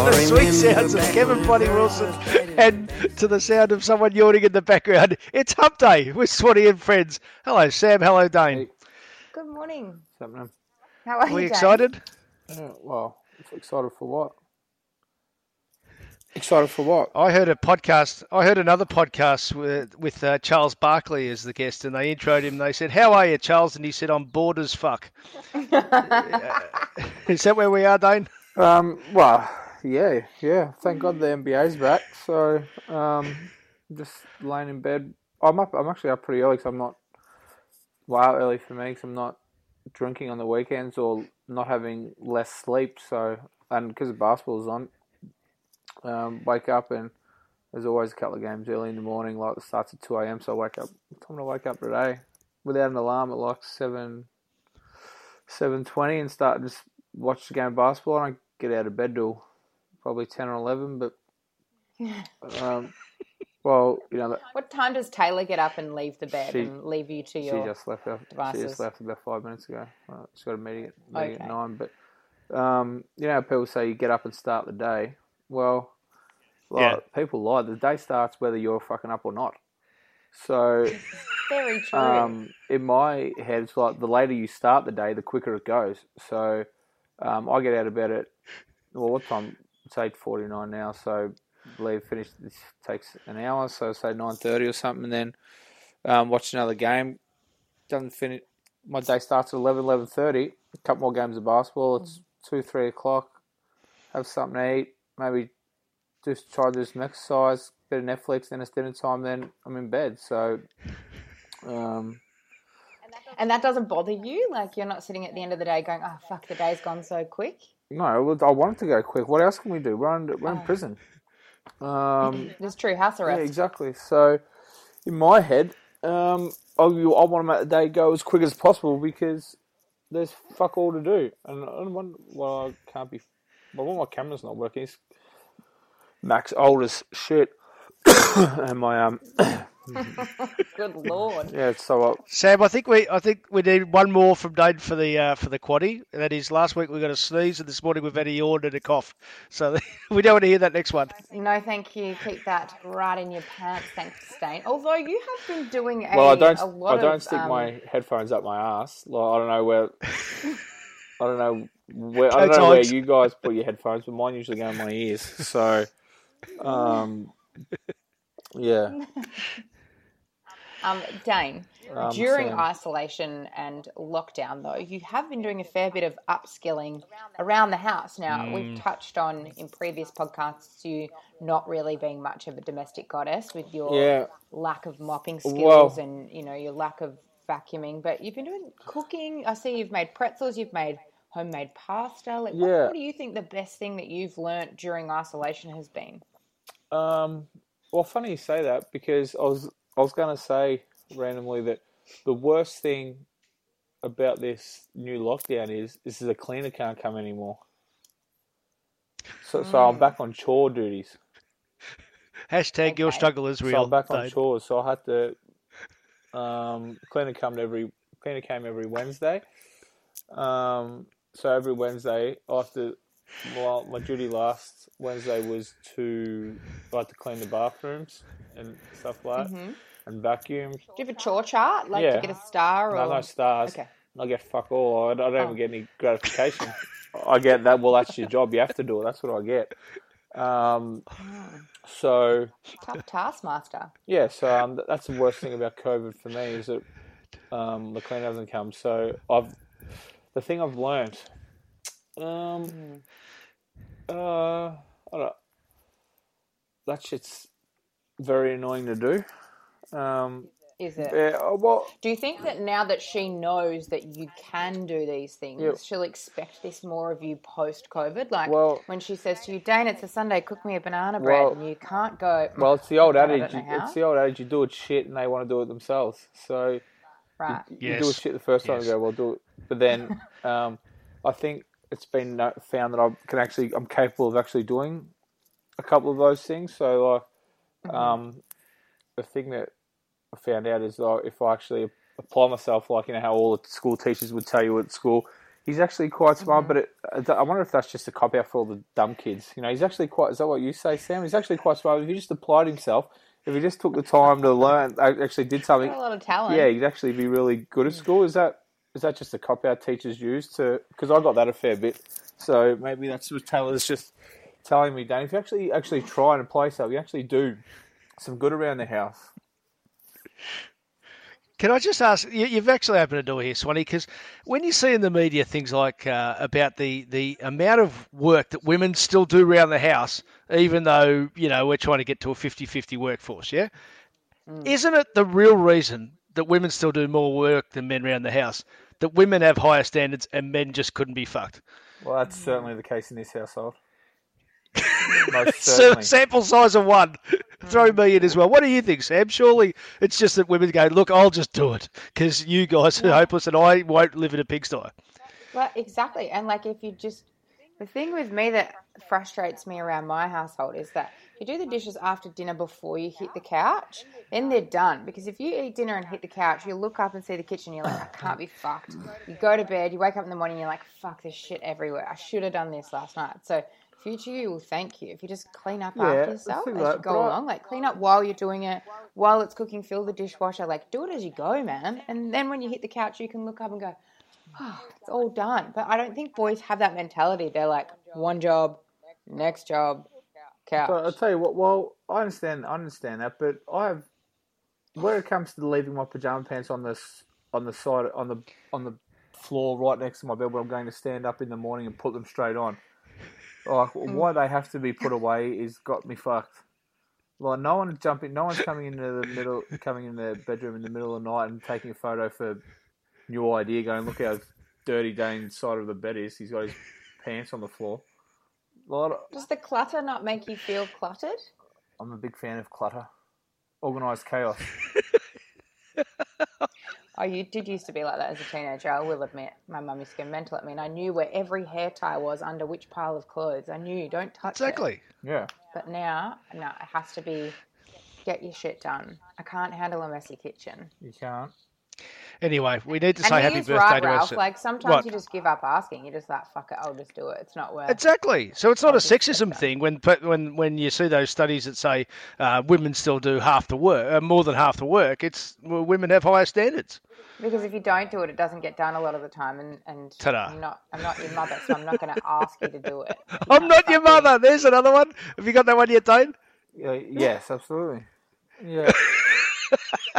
The sweet sounds of Kevin Bloody Wilson and to the sound of someone yawning in the background. It's Hump Day with Swanee and friends. Hello, Sam. Hello, Dane. Good morning. Something. How are you? Are we you, Dave? excited? Yeah, well, excited for what? Excited for what? I heard a podcast. I heard another podcast with with uh, Charles Barkley as the guest, and they introed him. They said, "How are you, Charles?" And he said, "I'm bored as fuck." Is that where we are, Dane? Um, well, yeah, yeah. Thank God the NBA's back. So, um, just laying in bed. I'm up. I'm actually up pretty early because I'm not. Wow, early for me because I'm not drinking on the weekends or not having less sleep. So, and because the basketball's on, um, wake up and there's always a couple of games early in the morning. Like it starts at two a.m. So I wake up. Time to wake up today without an alarm at like seven, seven twenty and start just watch the game of basketball. I don't get out of bed till probably ten or eleven, but um, well, you know, that- What time does Taylor get up and leave the bed She- and leave you to she your? just left. Up, she just left about five minutes ago. She's got a meeting, at, meeting Okay. at nine. But um, you know, how people say you get up and start the day. Well, like, Yeah. people lie. The day starts whether you're fucking up or not. So. Very true. Um, in my head, it's like the later you start the day, the quicker it goes. So um, I get out of bed at well, what time? It's eight forty nine now. So I believe finish this takes an hour. So say nine thirty or something, and then um, watch another game. Doesn't finish. My day starts at 11, 11.30. A couple more games of basketball. It's two, three o'clock. Have something to eat. Maybe just try this some exercise. Bit of Netflix. Then it's dinner time. Then I'm in bed. So. Um, and that doesn't bother you? Like you're not sitting at the end of the day going, "Oh fuck, the day's gone so quick." No, I want it to go quick. What else can we do? We're, under, we're in prison. Um, It's true. House arrest. yeah, exactly. So, in my head, um, I, I want to make the day go as quick as possible because there's fuck all to do. And I don't want, well, I can't be. Well, my camera's not working. It's Max old as shit. and my um, Good lord. yeah. it's So uh, Sam, I think we I think we need one more from Dane for the uh, for the quaddy. That is, last week we got a sneeze, and this morning we've had a yawn and a cough. So we don't want to hear that next one. No, thank you. Keep that right in your pants. Thanks, Stain. Although you have been doing a, well, I don't. a lot I don't of, stick um, my headphones up my ass. Like I don't know where. I don't know where. I don't know where you guys put your headphones, but mine usually go in my ears. So, um, yeah. Um, Dane, Um, during Sam. isolation and lockdown, though, you have been doing a fair bit of upskilling around the house. Now, Mm. we've touched on in previous podcasts you not really being much of a domestic goddess with your Yeah. lack of mopping skills and you know your lack of vacuuming. But you've been doing cooking. I see you've made pretzels. You've made homemade pasta. Like, what, Yeah. what do you think the best thing that you've learnt during isolation has been? Um, well, funny you say that because I was I was going to say randomly that the worst thing about this new lockdown is is the cleaner can't come anymore. So, so I'm back on chore duties. Hashtag your struggle is real. So real. I'm back on Dave. chores, so I had to. Um, cleaner come every cleaner came every Wednesday. Um, so every Wednesday after well, my duty last Wednesday was to like to clean the bathrooms and stuff like that, and vacuum. Do you have a chore chart? Like Yeah. to get a star or No, no stars. Okay. I get fuck all. I, I don't Oh. even get any gratification. I get that. Well, that's your job. You have to do it. That's what I get. Um, so tough taskmaster? yeah, so um, that's the worst thing about COVID for me is that um, the clean hasn't come. So I've the thing I've learned. Um, uh, I don't. That shit's very annoying to do. Um, Is it? yeah, uh, well, Do you think that now that she knows that you can do these things, Yeah. she'll expect this more of you post COVID? Like Well- when she says to you, Dane, it's a Sunday, cook me a banana bread, Well- and you can't go. "Mm, well, it's the old I adage. It's the old adage. You do it shit, and they want to do it themselves. So right. you do Yes. a shit the first time Yes. and go, well, do it. But then um, I think it's been found that I can actually, I'm capable of actually doing a couple of those things. So, like, Mm-hmm. um, the thing that I found out is that if I actually apply myself, like, you know, how all the school teachers would tell you at school, he's actually quite smart, Mm-hmm. but it, I wonder if that's just a cop out for all the dumb kids. You know, he's actually quite, is that what you say, Sam? He's actually quite smart. If he just applied himself, if he just took the time to learn, actually did something, Got a lot of talent. yeah, he'd actually be really good at school. Is that is that just a cop out teachers use to? Because I got that a fair bit. So maybe that's what Taylor's just telling me, Dan. If you actually actually try and apply yourself, you actually do some good around the house. Can I just ask? You, you've actually opened a door here, Swanee, because when you see in the media things like uh, about the, the amount of work that women still do around the house, even though you know we're trying to get to a 50-50 workforce, yeah, isn't it the real reason that women still do more work than men around the house? That women have higher standards and men just couldn't be fucked. Well, that's certainly the case in this household. Most So certainly. sample size of one. Throw me in as well. What do you think, Sam? Surely it's just that women go, look, I'll just do it because you guys are hopeless and I won't live in a pigsty. Well, exactly. And like, if you just, the thing with me that frustrates me around my household is that you do the dishes after dinner before you hit the couch, then they're done. Because if you eat dinner and hit the couch, you look up and see the kitchen, you're like, I can't be fucked. You go to bed, you wake up in the morning, you're like, fuck, there's shit everywhere. I should have done this last night. So, future you will thank you if you just clean up Yeah, after yourself as you go along. Like, clean up while you're doing it, while it's cooking, fill the dishwasher. Like, do it as you go, man. And then when you hit the couch, you can look up and go, oh, it's all done. But I don't think boys have that mentality. They're like, one job, next job, couch. But I'll tell you what. Well, I understand. I understand that, but I have where it comes to leaving my pajama pants on this on the side on the on the floor right next to my bed when I'm going to stand up in the morning and put them straight on. Like mm. why they have to be put away is got me fucked. Like no one's jumping, no one's coming into the middle, coming in the bedroom in the middle of the night and taking a photo for new idea. Going, look how dirty Dane's side of the bed is. He's got his pants on the floor. Like, Does the clutter not make you feel cluttered? I'm a big fan of clutter, organized chaos. Oh, you did used to be like that as a teenager. I will admit, my mum used to go mental at me, and I knew where every hair tie was under which pile of clothes. I knew, don't touch it. Exactly. Yeah. But now, no, it has to be get your shit done. I can't handle a messy kitchen. You can't. Anyway, we need to And say he happy is birthday right, to Ralph. us. Like sometimes What? you just give up asking. You're just like, fuck it, I'll just do it. It's not worth. Exactly. So it's not a I'll just get sexism that. thing when but when when you see those studies that say uh, women still do half the work, uh, more than half the work. It's well, women have higher standards. Because if you don't do it, it doesn't get done a lot of the time. And and Ta-da. I'm not I'm not your mother, so I'm not going to ask you to do it. You I'm can't your fucking- mother. There's another one. Have you got that one yet, Dane? Yeah, yes, absolutely. Yeah.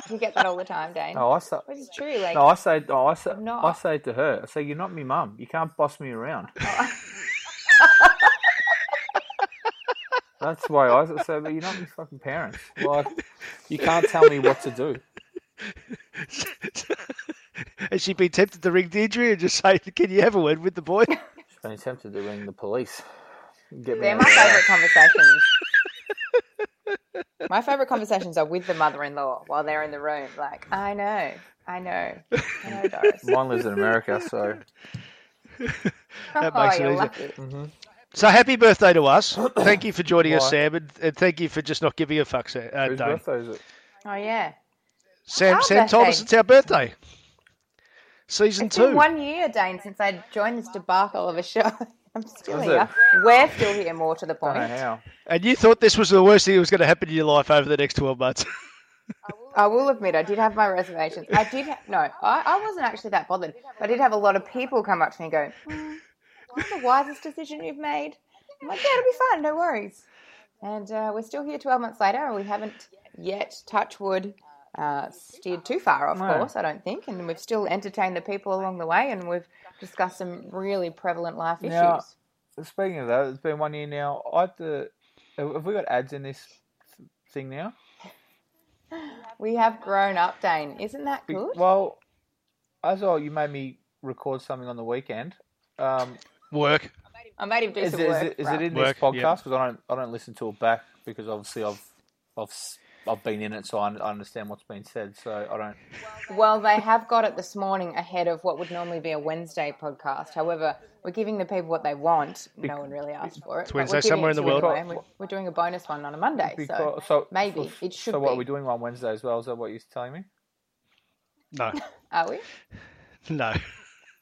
You get that all the time, Dane. No, I say. Which is true. Like No, I say. No, I say. Not. I say to her. I say, "You're not my mum. You can't boss me around." Oh. That's why I say. But you're not me fucking parents. Like, you can't tell me what to do. Has she been tempted to ring Deirdre and just say, "Can you have a word with the boy?" She's been tempted to ring the police. Get They're my favourite conversations. My favourite conversations are with the mother-in-law while they're in the room. Like, I know, I know, I know, Doris. Mine lives in America, so That oh, makes it you're easier. lucky. So happy birthday to us. Thank you for joining us, Sam, and, and thank you for just not giving a fuck, Sam. Uh, Whose Dane. birthday is it? Oh yeah. Sam, Our Sam told us it's our birthday. Season It's two. been one year, Dane, since I joined this debacle of a show. I'm still Is here. We're still here. More to the I don't point. know how. And you thought this was the worst thing that was going to happen in your life over the next 12 months. I will admit, I did have my reservations. I did. Ha- no, I, I wasn't actually that bothered. But I did have a lot of people come up to me and go, mm, "What's the wisest decision you've made?" I'm like, "Yeah, it'll be fine. No worries." And uh, we're still here 12 months later, and we haven't yet, touch wood, uh, steered too far of No. course. I don't think, and we've still entertained the people along the way, and we've discussed some really prevalent life issues. Now- Speaking of that, it's been one year now. I had to, have we got ads in this thing now? We have grown up, Dane. Isn't that Be- good? Well, as well, you made me record something on the weekend. Um, Work. I made him do is, some it, is, work. it, is it in Work, this podcast? yeah. Because I don't, I don't listen to it back because obviously I've, I've, s- I've been in it, so I understand what's been said. So I don't. Well, they have got it this morning ahead of what would normally be a Wednesday podcast. However, we're giving the people what they want. No one really asked for it. but Wednesday we're somewhere it in the world. We're, we're doing a bonus one on a Monday, so Because, so maybe so- it should So what be. are we doing on Wednesday as well? Is that what you're telling me? No. are we? No.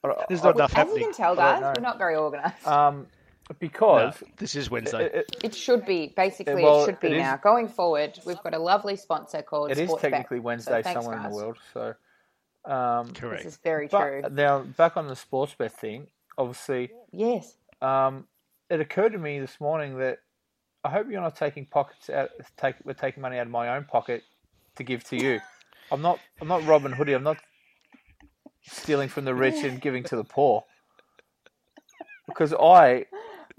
I- There's I- not enough As you can tell, guys, we're not very organised. Um, No, because this is Wednesday. it, it, it should be basically. well, it should be it is- now. Going forward, we've got a lovely sponsor called. it is Sportsbet. technically So Wednesday thanks, somewhere in the world. So, um, Correct. This is very true. now back on the Sportsbet thing. Obviously, Yes. um, it occurred to me this morning that I hope you're not taking pockets out. Take we're taking money out of my own pocket to give to you. I'm not. I'm not Robin Hoodie. I'm not stealing from the rich and giving to the poor. Because I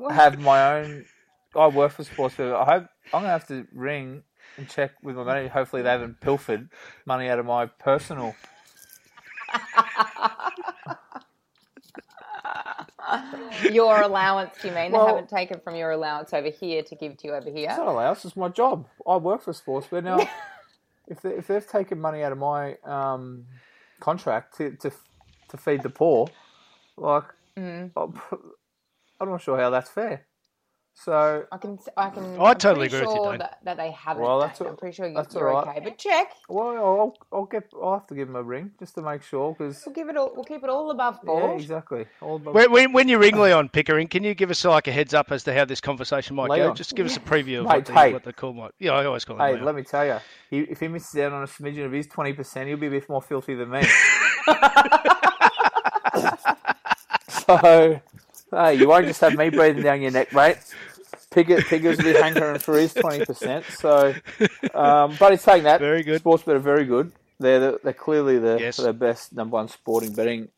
have my own. I work for Sportsbet. I hope I'm gonna have to ring and check with my manager. Hopefully, they haven't pilfered money out of my personal. Your allowance, you mean? Well- they haven't taken from your allowance over here to give to you over here. It's not allowance. It's my job. I work for Sportsbet now. if they, if they've taken money out of my um, contract to, to to feed the poor, like Mm. I'm, I'm not sure how that's fair. So I can, I can. I I'm totally pretty agree with you, Dane. that, that they haven't. Well, that's Dane. all- I'm pretty sure you, that's you're all right. okay. But check. well, I'll, I'll get. I'll have to give them a ring just to make sure because We'll give it all. We'll keep it all above board. yeah, board. exactly. All about, When, when, when you ring Liam Pickering, can you give us like a heads up as to how this conversation might go? Liam. Just give us a preview of Mate, what, the, hey. what the call might. Yeah, I always call him hey, Liam. let me tell you, he, if he misses out on a smidgen of his twenty percent, he'll be a bit more filthy than me. so, hey, you won't just have me breathing down your neck, mate. Piggott, Piggott's a bit hankering for his twenty percent. So, um, but he's saying that Very good. Sportsbet are very good. They're the, they're clearly the Yes. the best number one sporting betting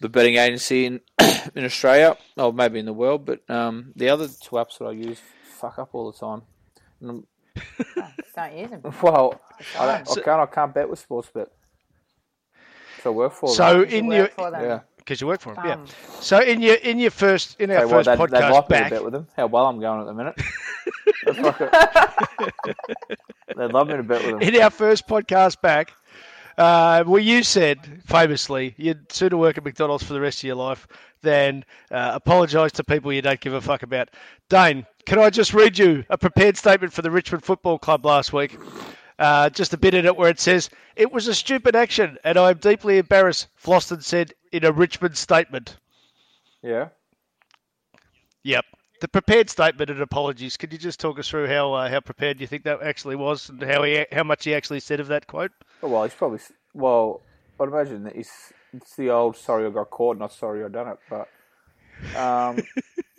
the betting agency in in Australia, or maybe in the world. But um, the other two apps that I use fuck up all the time. And I'm- Don't use them. well, I, don't, So- I can't. I can't bet with Sportsbet. So I work for So them. You in work your. Yeah. Because you work for him, yeah. So in your in your first in our Tell you what, first they'd, they'd podcast like me back, to bet with them. How well I'm going at the minute. They'd. They'd love me to bet with them. in our first podcast back, uh, well, you said famously you'd sooner work at McDonald's for the rest of your life than uh, apologise to people you don't give a fuck about. Dane, can I just read you a prepared statement for the Richmond Football Club last week? Uh, just a bit in it where it says, It was a stupid action and I am deeply embarrassed, Floston said in a Richmond statement. Yeah. Yep. The prepared statement and apologies. Could you just talk us through how uh, how prepared you think that actually was and how he how much he actually said of that quote? Oh, well, he's probably. Well, I'd imagine that he's. It's the old "sorry I got caught, not sorry I done it." But, um,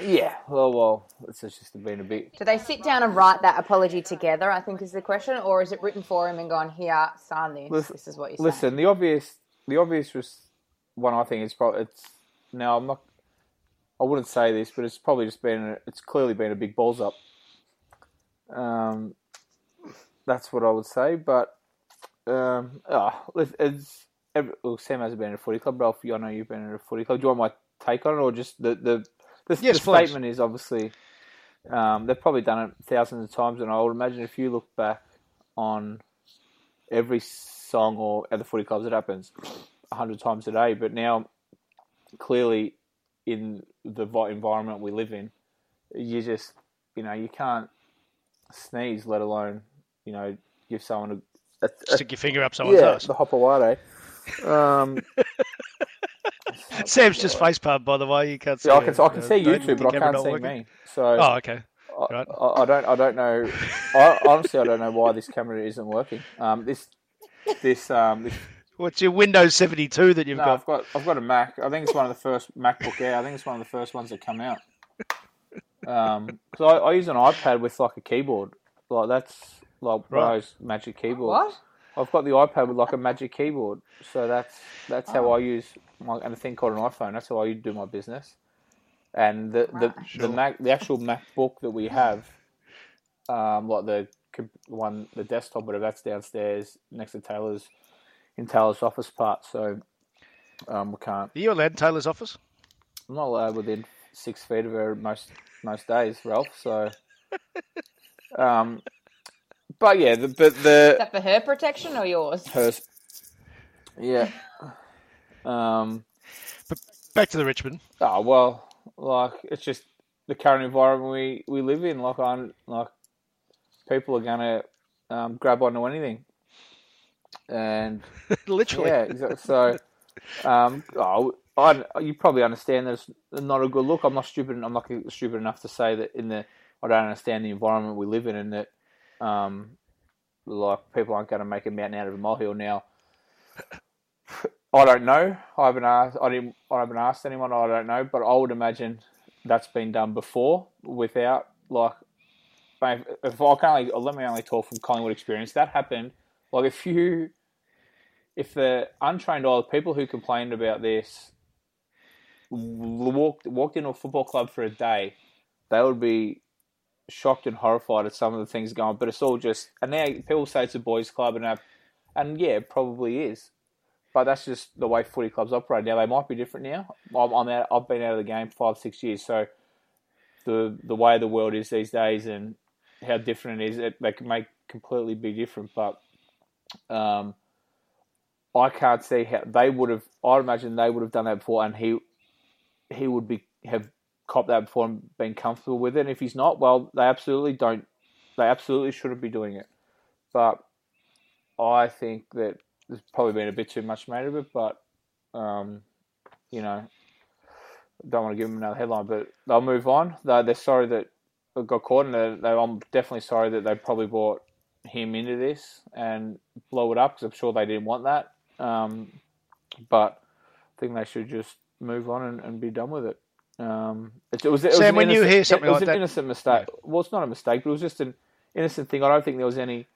yeah. Well, well, it's just been a bit. Do they sit down and write that apology together? I think is the question, or is it written for him and gone here, sign this. Listen- this is what you said. Listen, the obvious, the obvious was one. I think is probably it's now. I'm not. I wouldn't say this, but it's probably just been. It's clearly been a big balls up. Um, that's what I would say. But um, oh, it's, every, well, Sam hasn't been at a footy club, but I know you've been at a footy club. Do you want my take on it, or just the the the, Yes, the statement is obviously um, they've probably done it thousands of times, and I would imagine if you look back on every song or at the footy clubs, it happens a hundred times a day. But now, clearly, in the environment we live in, you just you know you can't sneeze, let alone you know give someone a, a, a Stick your finger up someone's yeah ass. the hopawade. Um, Sam's just face palm, by the way. You can't see. yeah, I can. I can Uh, see you don't- two, but I can't not see working? me. So Oh, okay. I, Right. I, I don't. I don't know. I, honestly, I don't know why this camera isn't working. Um, this, this, um, this. What's your Windows 72 that you've No, got? I've got. I've got a Mac. I think it's one of the first MacBook Air. I think it's one of the first ones that come out. Um, so I, I use an iPad with like a keyboard. Like that's like Right. those Magic keyboard. What? I've got the iPad with like a Magic keyboard. So that's that's how Oh. I use my and a thing called an iPhone. That's how I do my business. And the the, Right. the Mac the actual MacBook that we have, um, like the one the desktop, whatever that's downstairs next to Taylor's in Taylor's office part. So um, we can't. Are you allowed in Taylor's office? I'm not allowed within six feet of her most most days, Ralph. So, um, but yeah, the but Is the that for her protection or yours? hers, yeah. Um. But back to the Richmond. Oh well, like it's just the current environment we, we live in. Like on like people are gonna um, grab onto anything, and Literally. yeah, exactly. So, um, oh, I, you probably understand that it's not a good look. I'm not stupid. I'm not stupid enough to say that in the I don't understand the environment we live in, and that um, like people aren't going to make a mountain out of a molehill now. I don't know. I haven't asked. I didn't. I haven't asked anyone. I don't know, but I would imagine that's been done before without like. If, I can only let me only talk from Collingwood experience, that happened. Like if you, if the untrained eye, the people who complained about this, walked walked into a football club for a day, they would be shocked and horrified at some of the things going. on, But it's all just and now people say it's a boys' club and that, and yeah, it probably is. But that's just the way footy clubs operate now. They might be different now. I'm, I'm out. I've been out of the game five, six years, so the the way the world is these days and how different it is, it, they make completely be different. But um, I can't see how they would have. I'd imagine they would have done that before, and he he would be have copped that before and been comfortable with it. And if he's not, well, they absolutely don't. They absolutely shouldn't be doing it. But I think that there's probably been a bit too much made of it. But um, you know, don't want to give them another headline, but they'll move on. They're, they're sorry that it got caught, and they're, they're, I'm definitely sorry that they probably brought him into this and blow it up because I'm sure they didn't want that. Um, but I think they should just move on and, and be done with it. Um, it, it was, it Sam, an when you hear something it was like an that- innocent mistake. Well, it's not a mistake, but it was just an innocent thing. I don't think there was any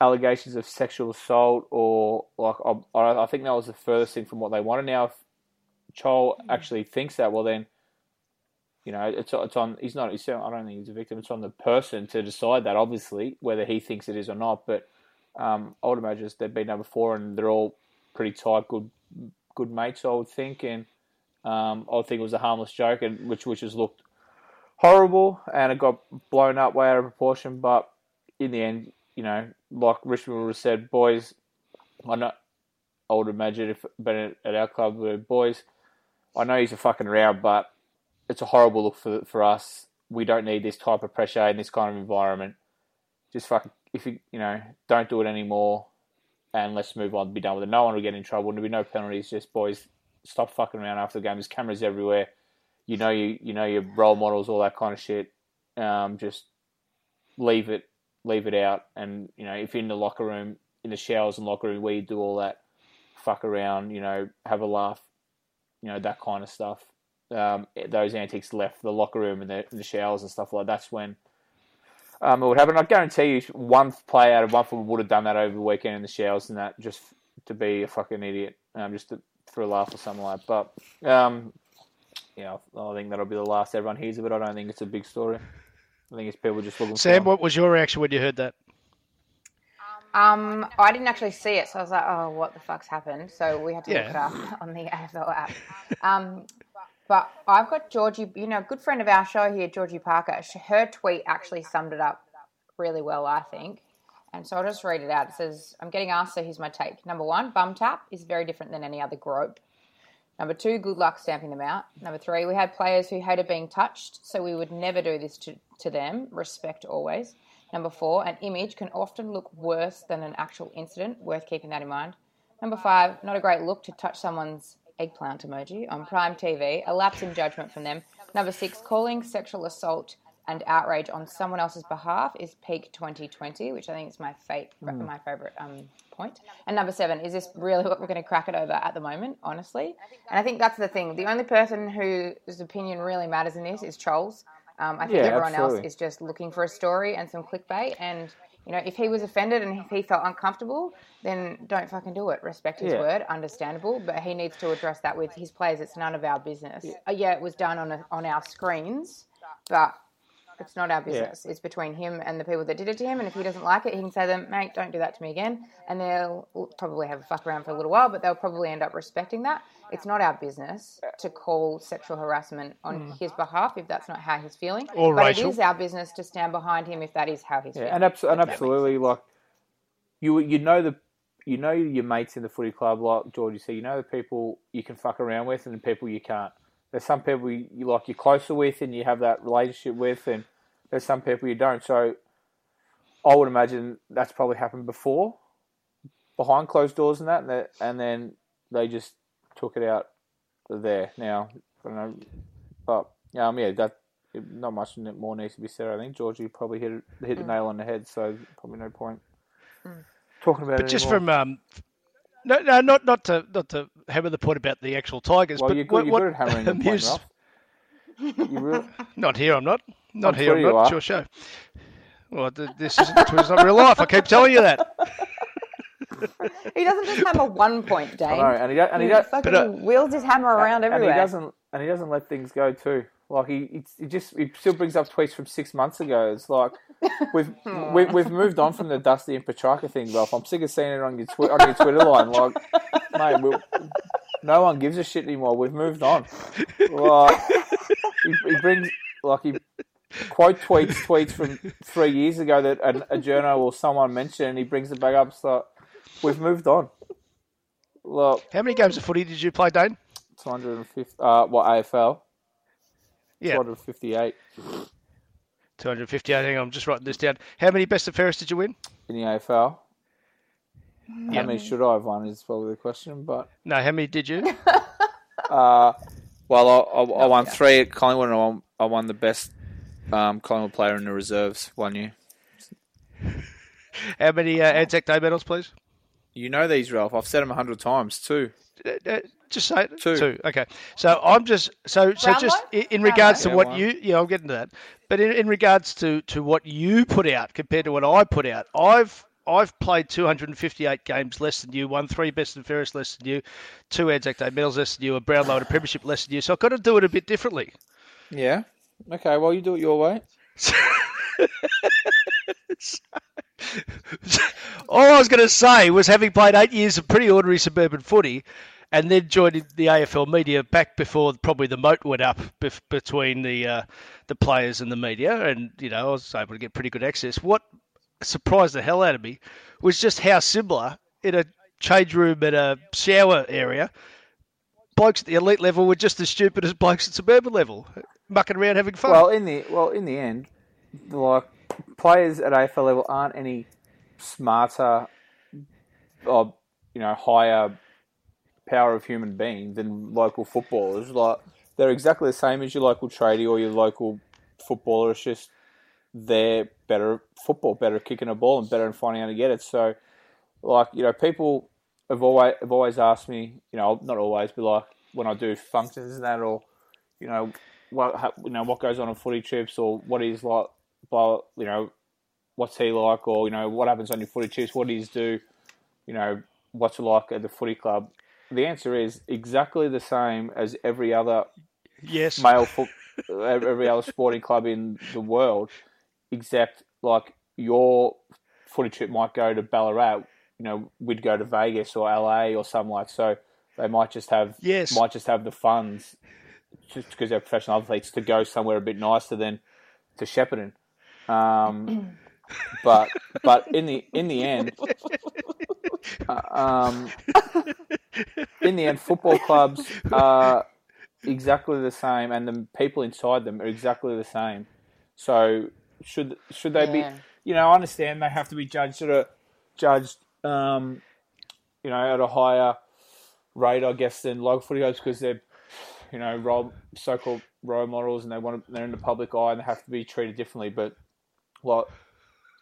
allegations of sexual assault or like I, I think that was the furthest thing from what they wanted. Now, if Chol actually thinks that, well then, you know, it's it's on. He's not. He's, I don't think he's a victim. It's on the person to decide that, obviously, whether he thinks it is or not. But um, I would imagine they've been done before, and they're all pretty tight, good good mates. I would think, and um, I think it was a harmless joke, and which which has looked horrible, and it got blown up way out of proportion. But in the end, you know, like Richmond would have said, boys, I know. I would imagine if been at, our club, where boys, I know he's a fucking around, but it's a horrible look for for us. We don't need this type of pressure in this kind of environment. Just fucking, if you you know, don't do it anymore, and let's move on. Be done with it. No one will get in trouble. And there'll be no penalties. Just boys, stop fucking around after the game. There's cameras everywhere. You know you you know your role models, all that kind of shit. Um, just leave it leave it out. And you know, if you're in the locker room, in the showers and locker room where you do all that, fuck around, you know, have a laugh, you know, that kind of stuff. Um, those antics left the locker room and the, and the showers and stuff like that. That's when um, it would happen. I guarantee you, one player out of one football would have done that over the weekend in the showers and that just to be a fucking idiot, um, just to, for a laugh or something like that. But um, yeah, I think that'll be the last everyone hears of it. I don't think it's a big story. I think it's people just looking. Sam, for what was your reaction when you heard that? Um, I didn't actually see it, so I was like, "Oh, what the fuck's happened?" So we had to look it up on the AFL app. Um, but I've got Georgie, you know, a good friend of our show here, Georgie Parker. Her tweet actually summed it up really well, I think. And so I'll just read it out. It says, "I'm getting asked, so here's my take. Number one, bum tap is very different than any other grope. Number two, good luck stamping them out. Number three, we had players who hated being touched, so we would never do this to, to them. Respect always. Number four, an image can often look worse than an actual incident. Worth keeping that in mind. Number five, not a great look to touch someone's eggplant emoji on prime TV. A lapse in judgment from them. Number six, calling sexual assault and outrage on someone else's behalf is peak 2020, which I think is my fate, my favourite um, point. And number seven, is this really what we're going to crack it over at the moment, honestly? And I think that's the thing. The only person whose opinion really matters in this is Chol's. Um, I think Yeah, everyone else is just looking for a story and some clickbait. And, you know, if he was offended and if he felt uncomfortable, then don't fucking do it. Respect his Yeah. word, understandable. But he needs to address that with his players. It's none of our business. Uh, yeah, it was done on, a, on our screens, but it's not our business. It's between him and the people that did it to him. And if he doesn't like it, he can say to them, mate, don't do that to me again. And they'll probably have a fuck around for a little while, but they'll probably end up respecting that. It's not our business to call sexual harassment on mm. his behalf if that's not how he's feeling. Or but racial. it is our business to stand behind him if that is how he's Yeah, feeling. and, abs- and if that makes absolutely, like you you know the you know your mates in the footy club, like Georgie said, you know the people you can fuck around with and the people you can't. There's some people you, you like you're closer with and you have that relationship with, and there's some people you don't. So I would imagine that's probably happened before, behind closed doors and that, and, that, and then they just took it out there. Now, I don't know, but yeah um, yeah, that not much more needs to be said. I think Georgie probably hit it, hit Mm. the nail on the head, so probably no point talking about But it just anymore. from um, no, no, not not to not to hammer the point about the actual Tigers. well, but you're good, what, you're what good at hammering the point, amused- Ralph. You really, Not here, I'm not. Not I'm here, sure I'm not. are. It's your show. Well, this isn't, it's not real life. I keep telling you that. He doesn't just hammer one point, Dane. I know, and he don't, and he He don't, fucking But, uh, wheels his hammer around and everywhere. he doesn't, and he doesn't let things go too. Like he, he, he just, he still brings up tweets from six months ago. It's like we've, we, we've moved on from the Dusty and Petrarca thing, Ralph. I'm sick of seeing it on your twi- on your Twitter line. Like, mate, we, no one gives a shit anymore. We've moved on. Like, he, he brings like he quote tweets tweets from three years ago that a, a journal or someone mentioned, and he brings it back up. So we've moved on. Look, How many games of footy did you play, Dane? 250. Uh, what AFL? Yeah, 258 250. I think I'm just writing this down. How many best of fairest did you win? in the AFL. Yeah. How many should I have won is probably the question. But No, how many did you? uh, well, I, I, I won three at Collingwood, and I won, I won the best um, Collingwood player in the reserves one year. How many uh, Anzac Day medals, please? You know these, Ralph. I've said them a hundred times too. Uh, uh, just say it. Two. Okay. So I'm just so so Brownlow? just in, in Brownlow? regards to Yeah, what one. you yeah I'm getting to that, but in, in regards to to what you put out compared to what I put out, I've I've played 258 games less than you, won three best and fairest less than you, two Anzac Day medals less than you, a Brownlow and a Premiership less than you. So I've got to do it a bit differently. Yeah. Okay. Well, you do it your way. All I was going to say was having played eight years of pretty ordinary suburban footy and then joined the AFL media back before probably the moat went up bef- between the uh, the players and the media, and you know I was able to get pretty good access. What surprised the hell out of me was just how similar in a change room at a shower area, blokes at the elite level were just as stupid as blokes at suburban level, mucking around having fun. Well, in the well, in the end, like players at AFL level aren't any smarter or you know higher power of human being than local footballers. Like they're exactly the same as your local tradie or your local footballer. It's just they're better at football, better at kicking a ball, and better at finding how to get it. So, like you know, people have always have always asked me, you know, not always, but like when I do functions and that, or you know, what ha- you know what goes on on footy trips, or what he's like, blah, you know, what's he like, or you know, what happens on your footy trips, what does he do, you know, what's it like at the footy club. The answer is exactly the same as every other yes, male foot, every other sporting club in the world, except like your footy trip might go to Ballarat. You know, we'd go to Vegas or LA or something like. So they might just have Yes. might just have the funds just because they're professional athletes to go somewhere a bit nicer than to Shepparton. Um, but but in the in the end, uh, um, in the end, football clubs are exactly the same, and the people inside them are exactly the same. So should should they Yeah. be? You know, I understand they have to be judged at a judged, um, you know, at a higher rate, I guess, than local footy clubs because they're, you know, role so-called role models, and they want to, they're in the public eye, and they have to be treated differently. But like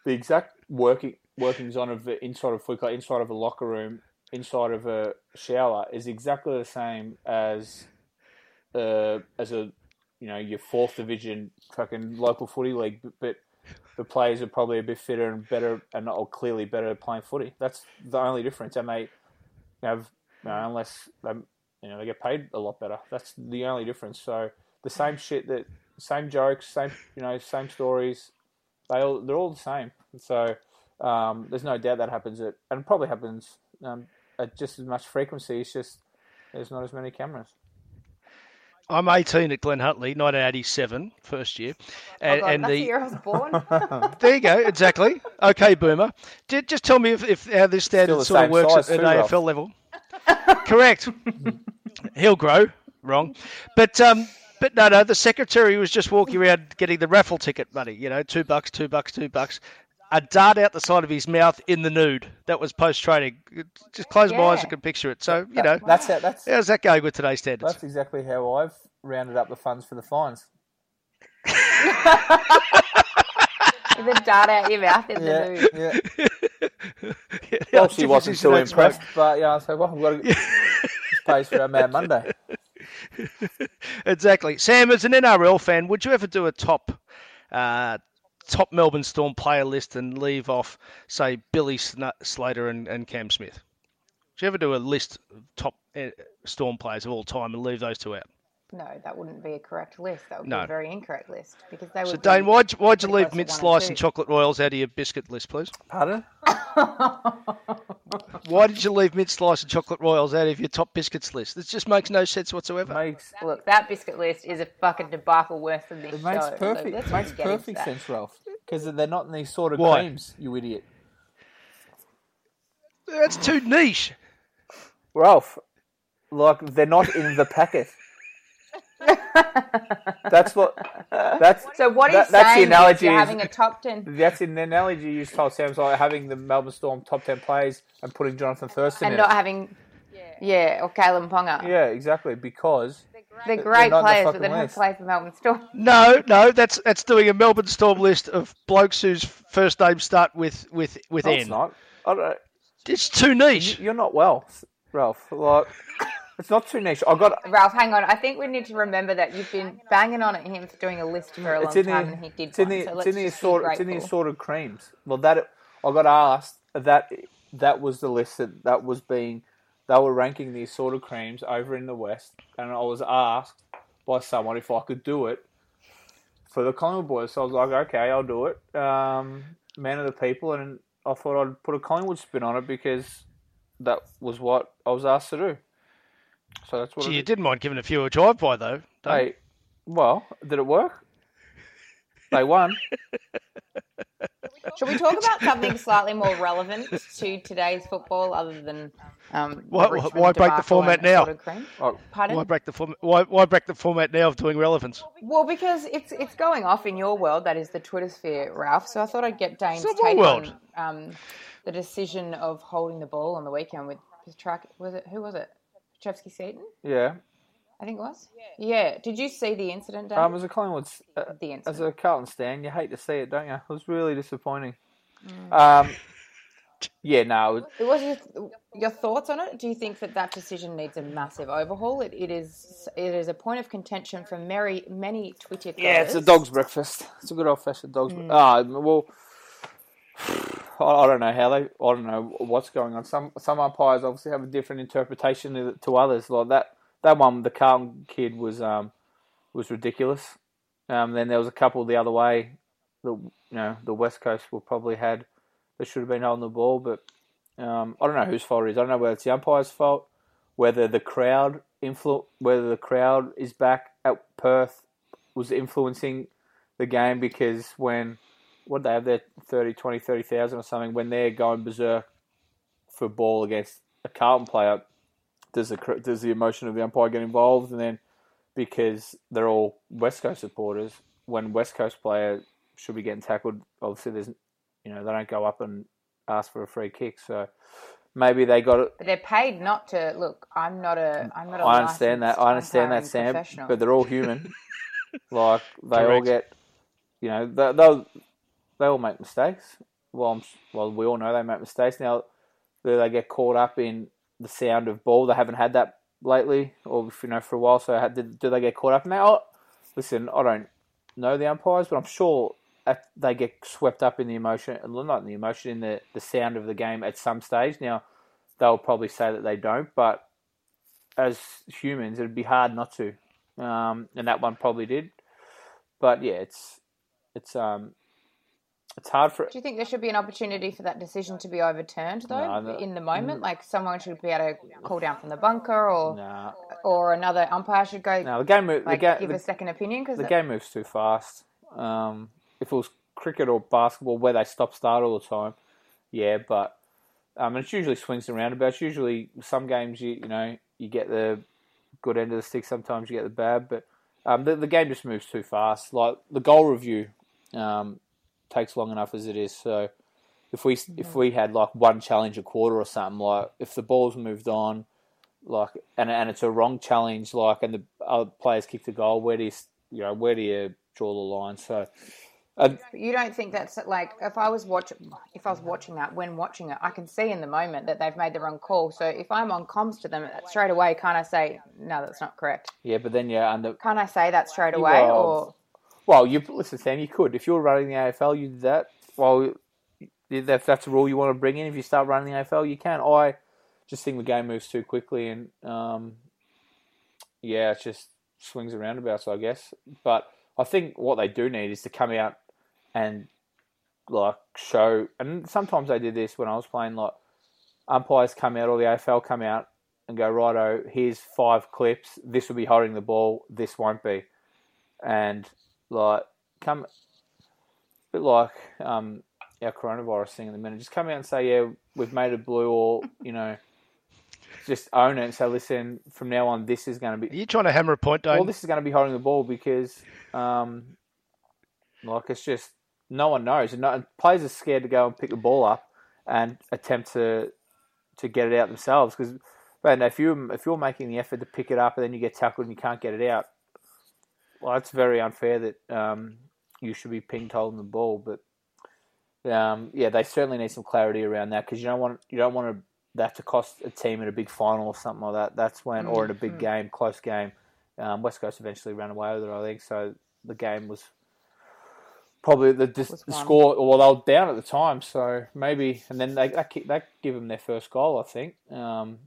the exact working workings on of the inside of a footy club, inside of a locker room, inside of a shower is exactly the same as uh, as a you know your fourth division fucking local footy league, but, but the players are probably a bit fitter and better and or clearly better at playing footy. That's the only difference, and they have you know, unless they you know they get paid a lot better. That's the only difference. So the same shit that same jokes, same you know same stories. They all they're all the same. So um, there's no doubt that happens at and probably happens um, at just as much frequency. It's just there's not as many cameras. I'm 18 at Glen Huntly, 1987, first year, and, oh God, and that's the the year I was born. there you go, exactly. Okay, Boomer. Ju- Just tell me if, if how this standard sort of works size at, too, at Ralph. AFL level. Correct. He'll grow. Wrong, but um, but no, no. The secretary was just walking around getting the raffle ticket money. You know, two bucks, two bucks, two bucks. A dart out the side of his mouth in the nude. That was post training. Just close my eyes, I can picture it. So you know, That's how, that's how's that going with today's standards? that's exactly how I've rounded up the funds for the fines. With a dart out your mouth in the nude. yeah. Yeah, Well, she wasn't is too you don't smoke. impressed, but yeah, I said, well, I've got to. This pays for our Mad Monday. Exactly. Sam, as an NRL fan, would you ever do a top uh, top Melbourne Storm player list and leave off, say, Billy Slater and, and Cam Smith? Do you ever do a list of top uh, Storm players of all time and leave those two out? No, that wouldn't be a correct list. That would No. be a very incorrect list because they would. So, Dane, why'd, why'd you leave close to mint slice two. and chocolate royals out of your biscuit list, please? Pardon? Why did you leave mint slice and chocolate royals out of your top biscuits list? This just makes no sense whatsoever. Makes Look, that biscuit list is a fucking debacle worse than this it makes show. perfect let's it makes perfect sense, Ralph. Because they're not in these sort of Why? creams, you idiot. That's too niche. Ralph, like they're not in the packet. That's what. That's So what that- he's that's the analogy is you're having a top ten. That's in the analogy you just told Sam's like having the Melbourne Storm top ten players and putting Jonathan Thurston and in. not it. having, yeah, or Kalyn Ponga. Yeah, exactly. Because They're They're great not the players, but they don't list. play for Melbourne Storm. No, no, that's that's doing a Melbourne Storm list of blokes whose first names start with with with no, N. it's not. I don't, It's too niche. you're not well, Ralph. Like it's not too niche. I got. Ralph, hang on. I think we need to remember that you've been banging on at him for doing a list for a long time, the. and he did It's in one. the. so It's in the assorted. It's in the assorted creams. Well, that I got asked that that was the list that that was being. They were ranking the assorted creams over in the west, and I was asked by someone if I could do it for the Collingwood boys. So I was like, okay, I'll do it. Um, man of the people, and I thought I'd put a Collingwood spin on it because that was what I was asked to do. So that's what. Gee, you did. didn't mind giving a few a drive by though. don't you? Hey, well, did it work? They won. Should we talk about something slightly more relevant to today's football, other than um, Why- the why break the format now? Oh, Pardon? Why break the form- why, why break the format now of doing relevance? Well, because it's it's going off in your world, that is the Twitter sphere, Ralph. So I thought I'd get Dane's It's take world. on um, the decision of holding the ball on the weekend with his track. Was it who was it? Petrevski-Seton, yeah. I think it was. Yeah. Did you see the incident, Dane? Um, as a Collingwood, s- uh, the as incident. a Carlton stan, you hate to see it, don't you? It was really disappointing. Mm. Um, yeah, no, it- It was your, your thoughts on it? Do you think that that decision needs a massive overhaul? It, it is it is a point of contention for many many Twitter. yeah, it's a dog's breakfast. It's a good old fashioned dog's. Mm. bre- Ah, well, I, don't know how they. I don't know what's going on. Some some umpires obviously have a different interpretation to, to others. Like that that one, the Carlton kid was um was ridiculous. Um, then there was a couple the other way. The you know the West Coast will probably had they should have been holding the ball, but um, I don't know whose fault it is. I don't know whether it's the umpire's fault, whether the crowd influ- whether the crowd is back at Perth was influencing the game because when what they have there 30, 20, 30,000 or something when they're going berserk for ball against a Carlton player, does the does the emotion of the umpire get involved? And then because they're all West Coast supporters, when West Coast player should be getting tackled, obviously there's you know they don't go up and ask for a free kick. So maybe they got it. But they're paid not to look. I'm not a. I'm not a. I understand that. I understand that, Sam. But they're all human. like they all get, you know, they they'll they all make mistakes. Well, I'm, well, we all know they make mistakes. Now, do they get caught up in the sound of ball? They haven't had that lately, or you know, for a while. So, do they get caught up in that? Oh, listen, I don't know the umpires, but I'm sure they get swept up in the emotion, not in the emotion, in the the sound of the game at some stage. Now, they'll probably say that they don't, but as humans, it'd be hard not to. Um, and that one probably did. But yeah, it's it's um it's hard for Do you think there should be an opportunity for that decision to be overturned, though, No, in the moment? Like someone should be able to call down from the bunker, or or another umpire should go no the game move like the, ga- give the, a second opinion because the game moves too fast. Um, if it was cricket or basketball where they stop start all the time, yeah, but um, it's usually swings and roundabouts. Usually, some games you you know you get the good end of the stick. Sometimes you get the bad, but um, the the game just moves too fast. Like the goal review um, takes long enough as it is. So if we if we had like one challenge a quarter or something, like if the ball's moved on, like and and it's a wrong challenge, like and the other players kick the goal, where do you you know where do you draw the line? So. Uh, you don't think that's like if I was watch if I was watching that when watching it, I can see in the moment that they've made the wrong call. So if I'm on comms to them straight away, can't I say no, that's not correct? yeah, but then yeah, under Can't I say that straight away? are- Or Well, you listen, Sam. You could if you were running the AFL, you did that. Well, if that's a rule you want to bring in, if you start running the AFL, you can. I just think the game moves too quickly, and um, yeah, it just swings and roundabouts, I guess. But I think what they do need is to come out and like show. And sometimes they did this when I was playing. Like umpires come out, or the AFL come out and go, righto, here's five clips. This will be holding the ball. This won't be and like come a bit like um, our coronavirus thing in the minute. Just come out and say, yeah, we've made it blue, or you know, just own it and say, listen, from now on, this is going to be. Are you trying to hammer a point, Dane? well, this is going to be holding the ball because, um, like it's just no one knows, and, no, and players are scared to go and pick the ball up and attempt to to get it out themselves because. But if you if you're making the effort to pick it up and then you get tackled and you can't get it out, well, it's very unfair that um, you should be pinged holding the ball. But um, yeah, they certainly need some clarity around that because you don't want you don't want to, that to cost a team in a big final or something like that. That's when, or in a big game, close game. Um, West Coast eventually ran away with it, I think. So the game was probably the, the, the score. Well, they were down at the time, so maybe, and then they that, that give them their first goal, I think. Um,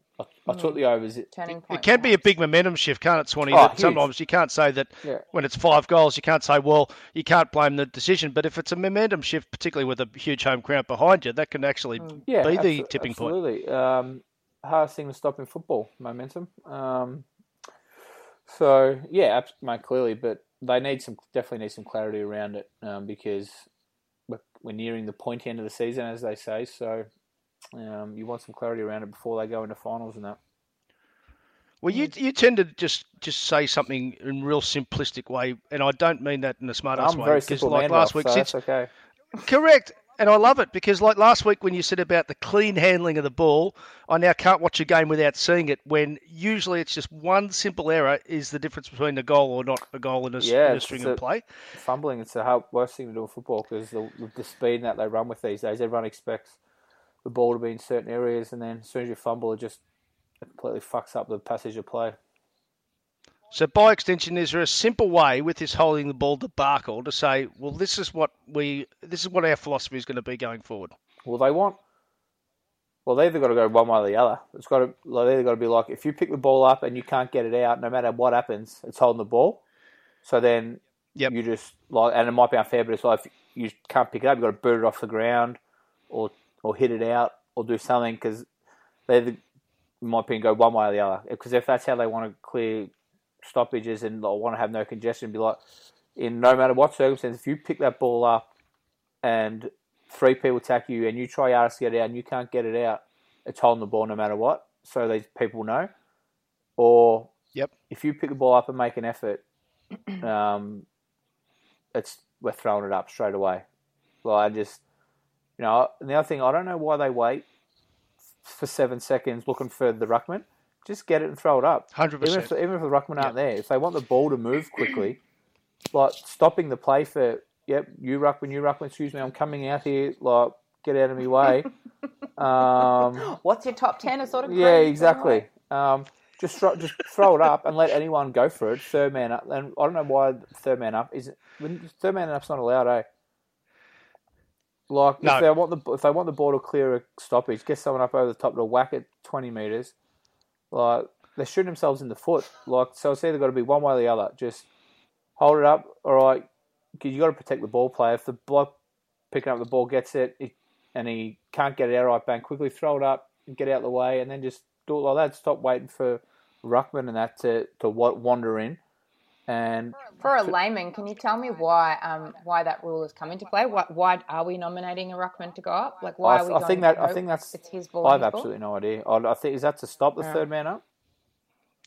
I, I took the overs. turning point. It can be a big momentum shift, can't it, Swanee? Oh, that huge. sometimes you can't say that Yeah. when it's five goals, you can't say, well, you can't blame the decision. But if it's a momentum shift, particularly with a huge home crowd behind you, that can actually yeah, be the abso- tipping point. absolutely. Um, hardest thing to stop in football, momentum. Um, so yeah, abs- mate, clearly, but they need some definitely need some clarity around it um, because we're, we're nearing the pointy end of the season, as they say. So um, you want some clarity around it before they go into finals and that. Well, you you tend to just just say something in real simplistic way, and I don't mean that in a smart ass I'm way. very simple like man, last week, so since okay. correct, and I love it because like last week when you said about the clean handling of the ball, I now can't watch a game without seeing it. When usually it's just one simple error is the difference between a goal or not a goal in a, Yeah, in a string of a- play. fumbling it's the worst thing to do in football because the, the speed that they run with these days, everyone expects the ball to be in certain areas, and then as soon as you fumble, it just completely fucks up the passage of play. So, by extension, is there a simple way with this holding the ball debacle to say, well, this is what we, this is what our philosophy is going to be going forward? Well, they want. Well, they either got to go one way or the other. It's got to. Like, they either got to be like, if you pick the ball up and you can't get it out, no matter what happens, it's holding the ball. So then Yep. you just like, and it might be unfair, but it's like if you can't pick it up, you've got to boot it off the ground, or or hit it out, or do something because they, in my opinion, go one way or the other. Because if that's how they want to clear stoppages and want to have no congestion, be like, in no matter what circumstance, if you pick that ball up and three people attack you and you try hardest to get it out and you can't get it out, it's holding the ball no matter what. So these people know. or Yep. if you pick the ball up and make an effort, um, it's we're throwing it up straight away. Well, I just, you know, and the other thing, I don't know why they wait for seven seconds looking for the ruckman. Just get it and throw it up. 100%. Even if, even if the ruckman aren't there, if they want the ball to move quickly, like stopping the play for, yep, you ruckman, you ruckman, excuse me, I'm coming out here, like get out of my way. um, What's your top ten? A sort of yeah, exactly. Um, just throw, just throw it up and let anyone go for it. Third man up, and I don't know why third man up is when third man up's not allowed. Eh? Like No. if they want the if they want the ball to clear a stoppage, get someone up over the top to whack it twenty meters. Like they're shooting themselves in the foot. Like so, it's either got to be one way or the other. Just hold it up. All right, 'cause you got to protect the ball player. If the bloke picking up the ball gets it, he, and he can't get it out right, bang, quickly throw it up and get out of the way, and then just do it like that. Stop waiting for ruckman and that to to wa- wander in. And For a layman, can you tell me why um, why that rule has come into play? Why, why are we nominating a ruckman to go up? Like why I, are we? I think that I think that's it's his ball. I've his ball? absolutely no idea. I, I think is that to stop the third man up,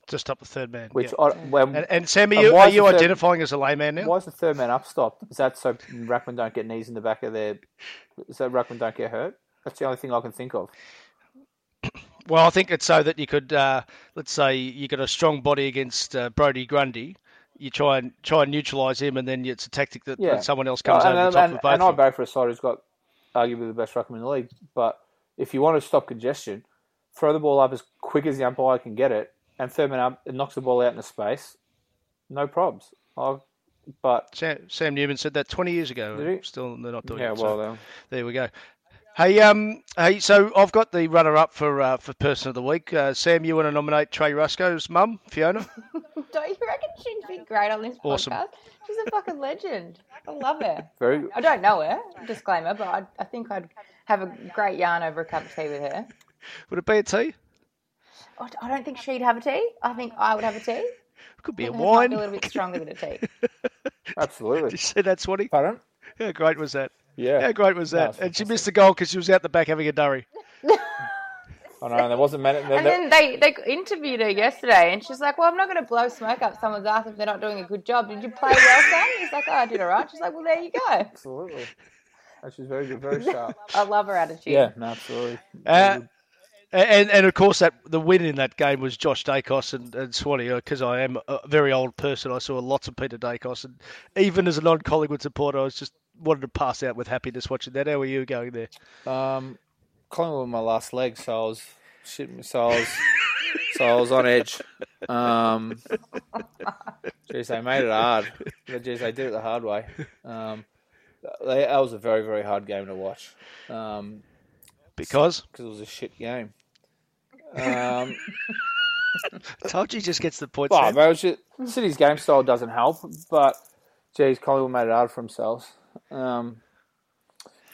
To stop the third man. which yeah. I, well, and, and Sam, are and you, why are you the third- identifying as a layman now? Why is the third man up stopped? Is that so ruckman don't get knees in the back of their? Is that ruckman don't get hurt? That's the only thing I can think of. Well, I think it's so that you could, uh, let's say, you got a strong body against uh, Brodie Grundy. You try and try and neutralise him, and then it's a tactic that, Yeah, that someone else comes Oh, over and, the top and, of both. and I go for a side who's got arguably the best ruckman in the league. But if you want to stop congestion, throw the ball up as quick as the umpire can get it, and third man up, it knocks the ball out into space. No probs. I, but Sam, Sam Newman said that 20 years ago. Still, they're not doing yeah, it. well, so there we go. Hey, um, hey. So I've got the runner-up for uh, for person of the week. Uh, Sam, you want to nominate Trey Rusco's mum, Fiona? Don't you reckon she'd be great on this Awesome. podcast? She's a fucking legend. I love her. very I don't know her, disclaimer, but I, I think I'd have a great yarn over a cup of tea with her. Would it be a tea? I I don't think she'd have a tea. I think I would have a tea. It could be a Hers might wine. be a little bit stronger than a tea. absolutely. Did you see that, Swanee? Pardon? How great was that? Yeah. How great was that? it's and she missed the goal because she was out the back having a durry. I know, and there wasn't many. There, And then they, they interviewed her yesterday, and she's like, "Well, I'm not going to blow smoke up someone's ass if they're not doing a good job. Did you play well, Sam?" He's like, "Oh, I did all right." She's like, "Well, there you go." absolutely. And she's very good, very sharp. I love her attitude. yeah, no, absolutely. Uh, and and of course that the win in that game was Josh Daicos and, and Swanee because I am a very old person. I saw lots of Peter Daicos, and even as a non-Collingwood supporter, I was just wanted to pass out with happiness watching that. How were you going there? Um, Collingwood were my last leg, so I was shit. So so I was on edge. Um, geez, they made it hard. Geez, they did it the hard way. Um, they, that was a very, very hard game to watch um, Because because it was a shit game. Um, told you just gets the points. Sam. but just, City's game style doesn't help, but geez, Collingwood made it hard for themselves. Um,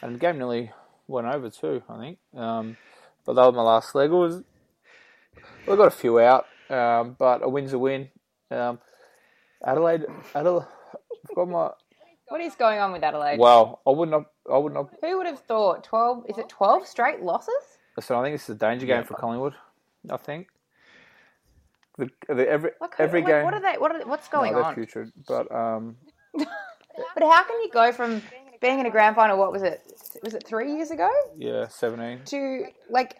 and the game nearly went over too, I think. Um, but that was my last leg. It was we got a few out, um, but a win's a win. Um, Adelaide, Adelaide, I've got my What is going on with Adelaide? well. I wouldn't. I wouldn't. Who would have thought twelve? Is it twelve straight losses? So I think this is a danger game for Collingwood. I think. The, the, every Like, who- every like, game. What are they? What are, what's going no, they're on? putrid, but um, But how can you go from being in a grand final? What was it? Was it three years ago? yeah, seventeen. To like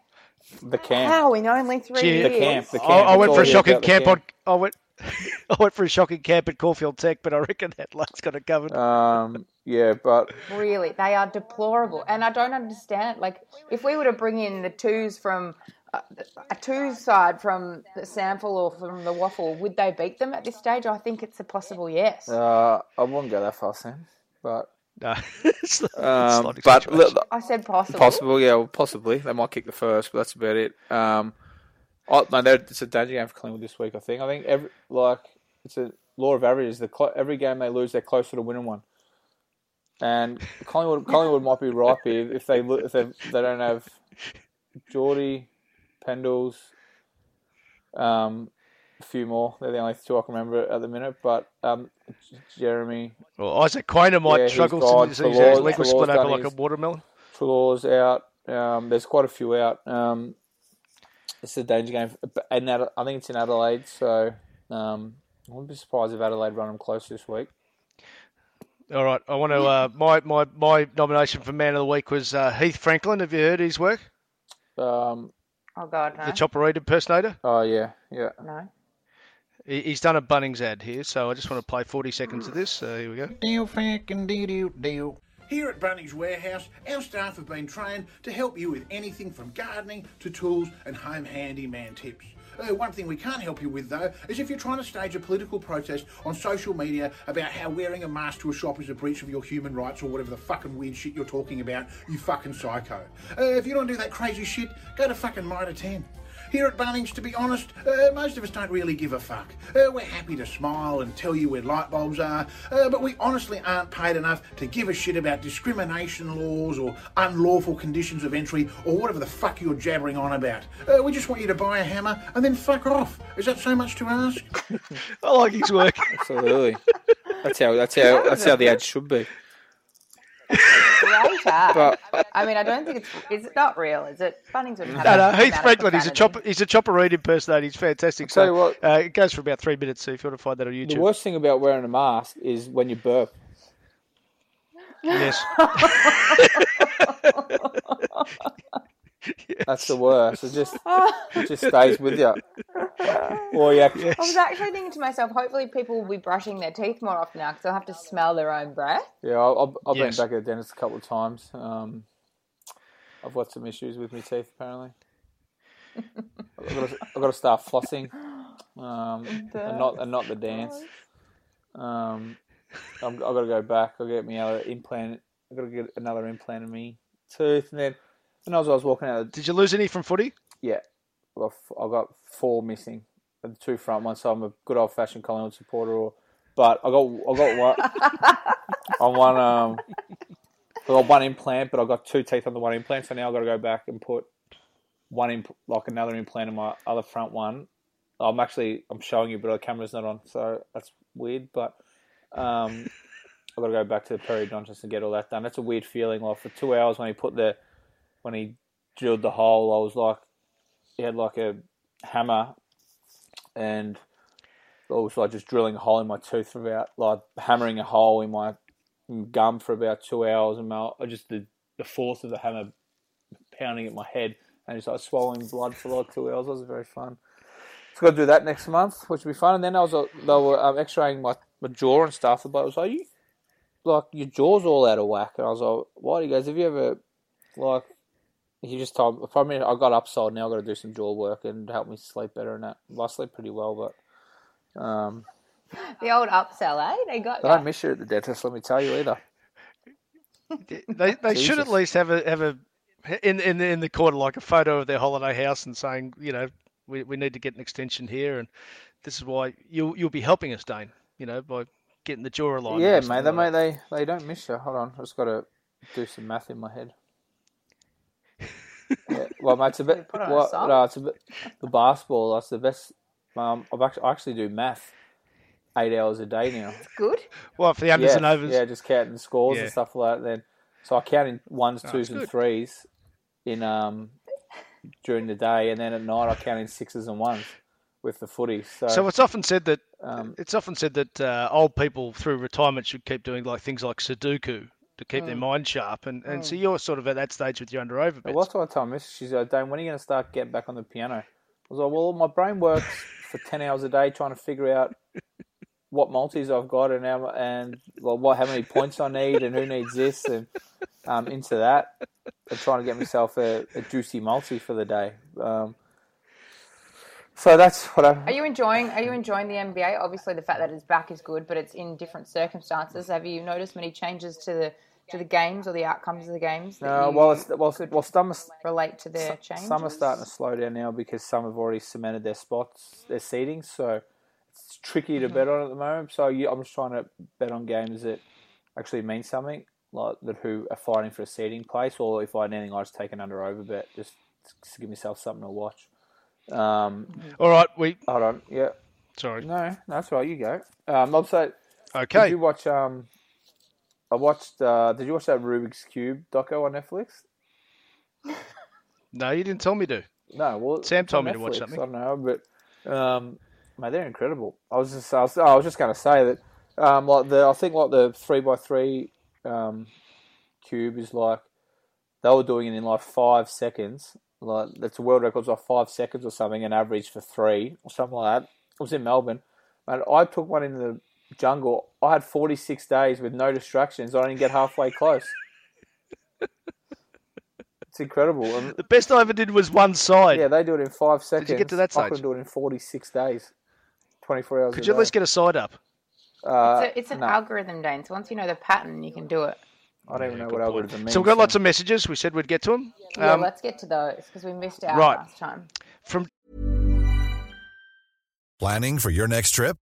The camp. how in only three Gee, years? The camp. The I, camp. I It's went for a shocking the camp on. I went. I went for a shocking camp at Caulfield Tech, but I reckon Adelaide's got it covered. Um, yeah, but Really, they are deplorable, and I don't understand. Like, if we were to bring in the twos from a two side from the SANFL or from the WAFL, would they beat them at this stage? I think it's a possible yes. uh, I wouldn't go that far, Sam. But No, it's not, it's um, not but situation. look, I said possible. possible, yeah, well, possibly they might kick the first, but that's about it. Um, I, no, it's a danger game for Collingwood this week. I think. I think every like it's a law of averages. The clo- every game they lose, they're closer to winning one. And Collingwood, Collingwood might be ripe here if they if they, they don't have Geordie, Pendles, um, a few more. They're the only two I can remember at the minute. But um, Jeremy, Well, Isaac Quaynor might Yeah, struggle since his leg was split over like a watermelon. Treloar's out. Um, there's quite a few out. Um, It's a danger game, and I think it's in Adelaide, so um, I wouldn't be surprised if Adelaide run them close this week. All right, I want to. Uh, my my my nomination for man of the week was uh, Heath Franklin. Have you heard his work? Um, Oh God, no. The Chopper Read impersonator. oh yeah, yeah. no. He- He's done a Bunnings ad here, so I just want to play 40 seconds of this. So here we go. Deal fucking deal deal. Here at Bunnings Warehouse, our staff have been trained to help you with anything from gardening to tools and home handyman tips. Uh, one thing we can't help you with though is if you're trying to stage a political protest on social media about how wearing a mask to a shop is a breach of your human rights or whatever the fucking weird shit you're talking about, you fucking psycho. Uh, if you don't do that crazy shit, go to fucking Mitre 10. Here at Bunnings, to be honest, uh, most of us don't really give a fuck. Uh, we're happy to smile and tell you where light bulbs are, uh, but we honestly aren't paid enough to give a shit about discrimination laws or unlawful conditions of entry or whatever the fuck you're jabbering on about. Uh, we just want you to buy a hammer and then fuck off. Is that so much to ask? I like his work. Absolutely. That's how. That's how. That's how the ad should be. Great ad. But I mean, I don't think it's. Is it not real? Is it? Bunnings would have No, no, Heath amount Franklin. He's a chopper. He's a Chopper Read impersonator. He's fantastic. tell you So what- uh, it goes for about three minutes. So if you want to find that on YouTube. the worst thing about wearing a mask is when you burp. yes. That's the worst. It just it just stays with you. Or you actually, I was actually thinking to myself, hopefully people will be brushing their teeth more often now because they'll have to smell their own breath. yeah, I- I've, I've Yes. been back at the dentist a couple of times. Um, I've got some issues with my teeth apparently. I've got to, I've got to start flossing, um, and not and not the dance. Um, I'm, I've got to go back. I'll get me other implant. I've got to get another implant in me tooth, and then and as I was walking out, Did you lose any from footy? yeah, I got, got four missing, the two front ones. So I'm a good old fashioned Collingwood supporter. Or, but I got I got one. on one um, I got one implant, but I got two teeth on the one implant. So now I've got to go back and put one imp- like another implant in my other front one. I'm actually I'm showing you, but the camera's not on, so that's weird. But um, I've got to go back to the periodontist and get all that done. That's a weird feeling. Like for two hours when he put the when he drilled the hole, I was like, he had like a hammer, and I was like just drilling a hole in my tooth for about like hammering a hole in my gum for about two hours, and my I just the the force of the hammer pounding at my head, and just like swallowing blood for like two hours. It was very fun. So got to do that next month, which will be fun. And then I was uh, they were um, X-raying my, my jaw and stuff. The bloke was like, "You like your jaw's all out of whack," and I was like, "What?" He goes, "Have you ever like?" He just told me. I mean, I got upside. Now I got to do some jaw work and help me sleep better. And that well, I sleep pretty well, but um, The old upsell, eh? They got I you. don't miss you at the dentist. Let me tell you either. They they should at least have a have a in in the, in the corner like a photo of their holiday house and saying you know we, we need to get an extension here and this is why you'll you'll be helping us, Dane. You know by getting the jaw aligned. Yeah, mate. They, mate, they they don't miss you. Hold on, I just got to do some math in my head. Yeah, well, mate, it's a bit. Put a Well, no, it's a bit. The basketball. That's the best. Um, I've actually I actually do math eight hours a day now. It's good. Well, for the unders yeah, and overs. yeah, just counting scores Yeah. and stuff like that. Then, so I count in ones, twos, that's and good. threes in um during the day, and then at night I count in sixes and ones with the footy. So, So it's often said that um, it's often said that uh, old people through retirement should keep doing like things like Sudoku to keep Mm. their mind sharp. And, and so you're sort of at that stage with your under over Well, bits. that's what I told Miss. She's like, Dane, when are you going to start getting back on the piano? I was like, well, my brain works for 10 hours a day trying to figure out what multis I've got and how, and well, what, how many points I need and who needs this and um, into that and trying to get myself a, a juicy multi for the day. Um, so that's what I. Are you enjoying? Are you enjoying the NBA? Obviously, the fact that it's back is good, but it's in different circumstances. Have you noticed many changes to the to the games or the outcomes of the games? that No, you well, it's, well, could well, some, are- relate to their changes. some are starting to slow down now because some have already cemented their spots, their seating. So it's tricky to bet on at the moment. So yeah, I'm just trying to bet on games that actually mean something, like that who are fighting for a seating place, or if I had anything, I just take an under over bet just to give myself something to watch. Um, All right, we hold on, yeah, sorry. no, that's right, you go. Um, also, Okay. did you watch? Um, I watched. Uh, did you watch that Rubik's Cube doco on Netflix? No, you didn't tell me to. No, well, Sam told me to watch something. I don't know, but um, mate, they're incredible. I was just, I was, I was just going to say that, um, like the, I think like the three by three um, cube is like they were doing it in like five seconds. Like that's a world record, like five seconds or something, an average for three or something like that. It was in Melbourne, and I took one in the jungle. I had forty six days with no distractions. I didn't get halfway close. It's incredible. And The best I ever did was one side. yeah, they do it in five seconds. Did you get to that I stage? can do it in 46 days. 24 hours Could a you at day. least get a side up? Uh, So it's an no, algorithm, Dane. So once you know the pattern, you can do it. I don't even know what algorithm means. So we've got lots of messages. We said we'd get to them. Yeah, Um, let's get to those because we missed out right. last time. from Planning for your next trip?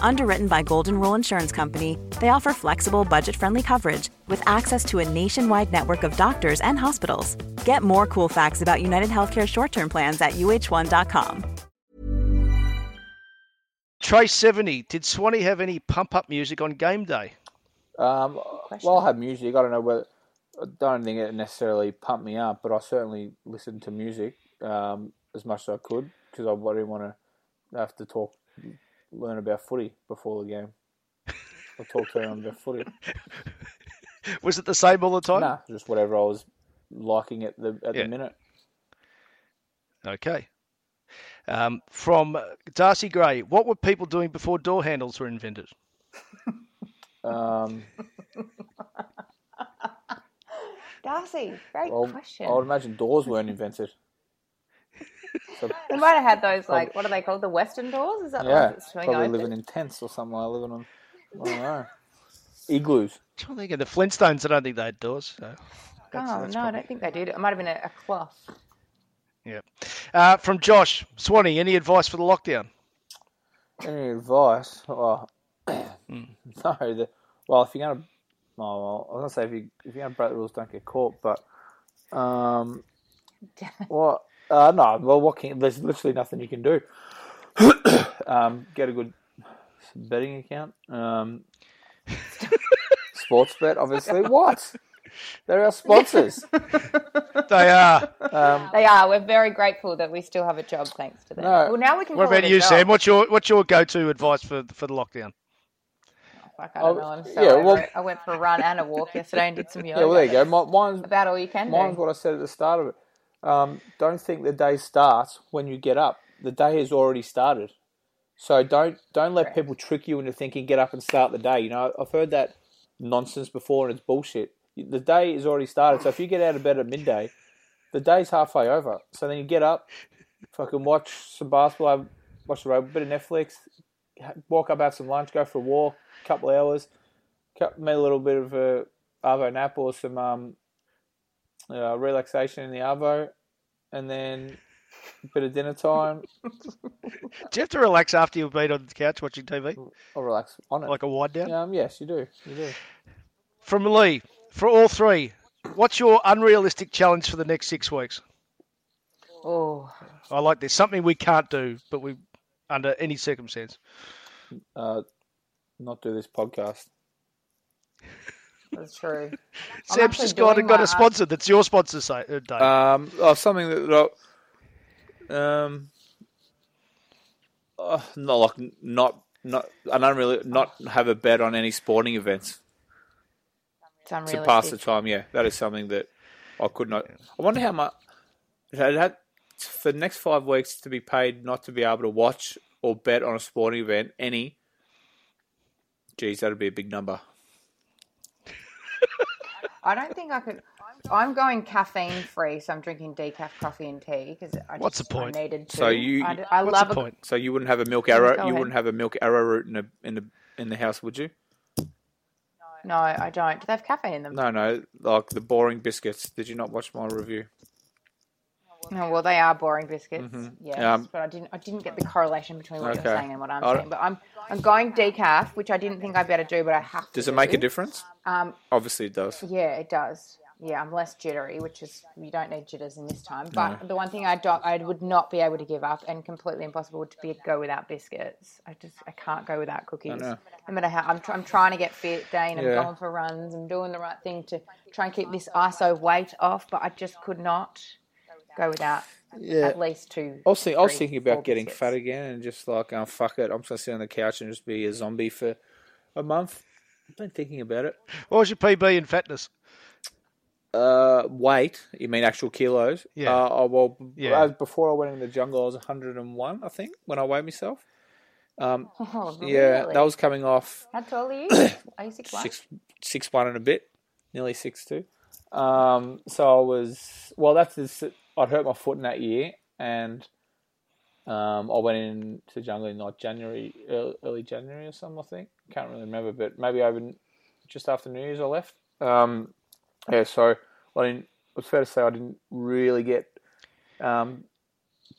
Underwritten by Golden Rule Insurance Company, they offer flexible, budget friendly coverage with access to a nationwide network of doctors and hospitals. Get more cool facts about United Healthcare short term plans at uh1.com. Trace seventy. Did Swanee have any pump up music on game day? Um, well, I have music. I don't know whether. I don't think it necessarily pumped me up, but I certainly listened to music um, as much as I could because I didn't want to have to talk, learn about footy before the game. I talk to them about footy. Was it the same all the time? Nah, just whatever I was liking at the at Yeah. the minute. Okay. Um, from Darcy Gray, what were people doing before door handles were invented? Um, Darcy, great well, question. I would imagine doors weren't invented. So, We might have had those like what are they called? The Western doors? Is that the yeah, ones that swing probably open? living in tents or something. like living on, I don't know, igloos. I'm trying to think of the Flintstones. I don't think they had doors. So that's, oh that's no, I don't think they did. It might have been a, a cloth. Yeah. Uh, from Josh Swanee, any advice for the lockdown? Any advice? Oh, Hmm. no. The, well, if you're gonna, oh, well, I was gonna say if you if you're gonna break the rules, don't get caught. But, um, what? Uh, no. Well, what can? There's literally nothing you can do. um, get a good betting account. Um, Sportsbet, obviously. What? They're our sponsors. They are. Um, They are. We're very grateful that we still have a job thanks to them. No. Well, now we can. What about you, job. Sam? What's your what's your go to advice for for the lockdown? Fuck, I don't Oh, know. I'm so yeah, well- I went for a run and a walk yesterday and did some yoga. yeah, well, there you go. That's Mi- Mine's About all you can Mine's do. what I said at the start of it. Um, don't think the day starts when you get up. The day has already started. So don't don't let people trick you into thinking get up and start the day. You know, I've heard that nonsense before and it's bullshit. The day is already started. So if you get out of bed at midday, the day's halfway over. So then you get up, fucking watch some basketball, watch the road, bit of Netflix, walk up, have some lunch, go for a walk, a couple of hours, cut- make a little bit of a arvo nap or some um, uh, relaxation in the arvo, and then a bit of dinner time. Do you have to relax after you've been on the couch watching TV, I'll relax on it. like a wind down? um, yes, you do. You do. From Lee, for all three, what's your unrealistic challenge for the next six weeks? Oh, I like this. Something we can't do, but we under any circumstance. Uh, not do this podcast. that's true. I'm Sam's just got, and got a sponsor that's your sponsor, say, uh, Dave. Um, oh, something that, that um, uh, not like not not and unreal not really not have a bet on any sporting events to pass the time. Yeah, that is something that I could not. I wonder how much it had, had for the next five weeks to be paid not to be able to watch or bet on a sporting event. Any, geez, that'd be a big number. I don't think I could. I'm going caffeine free, so I'm drinking decaf coffee and tea because I just, What's just, the point? I needed to. So you- I, I What's love the a point? So you wouldn't have a milk arrow. You ahead. wouldn't have a milk arrowroot in the in the in the house, would you? No, I don't. Do they have caffeine in them? No, no. Like the boring biscuits. Did you not watch my review? No, well, they are boring biscuits. Yes, Um, but I didn't. I didn't get the correlation between what Okay. you're saying and what I'm I- saying. But I'm I'm going decaf, which I didn't think I'd better do, but I have to. Does it make a difference? Um, Obviously, it does. yeah, it does. Yeah, I'm less jittery, which is you don't need jitters in this time. But the one thing I don't, I would not be able to give up, and completely impossible would be go without biscuits. I just I can't go without cookies. No matter how I'm, tr- I'm trying to get fit, Dane. I'm Yeah. going for runs. I'm doing the right thing to try and keep this ISO weight off, but I just could not go without Yeah. at least two. I was, think, I was thinking about getting biscuits. fat again and just like, oh, fuck it. I'm just going to sit on the couch and just be a zombie for a month. I've been thinking about it. What was your PB in fatness? Uh, weight? You mean actual kilos? Yeah. Uh, oh, well, Yeah. before I went in the jungle, I was 101, I think, when I weighed myself. Um, Oh, yeah, really? that was coming off How tall are you? Are you six one? six six one and a bit, nearly six two. Um, so I was well. That's this, I'd hurt my foot in that year, and um, I went into in like January, early, January or something. I think can't really remember, but maybe over just after New Year's I left. Um, yeah, so I didn't. It's fair to say I didn't really get um,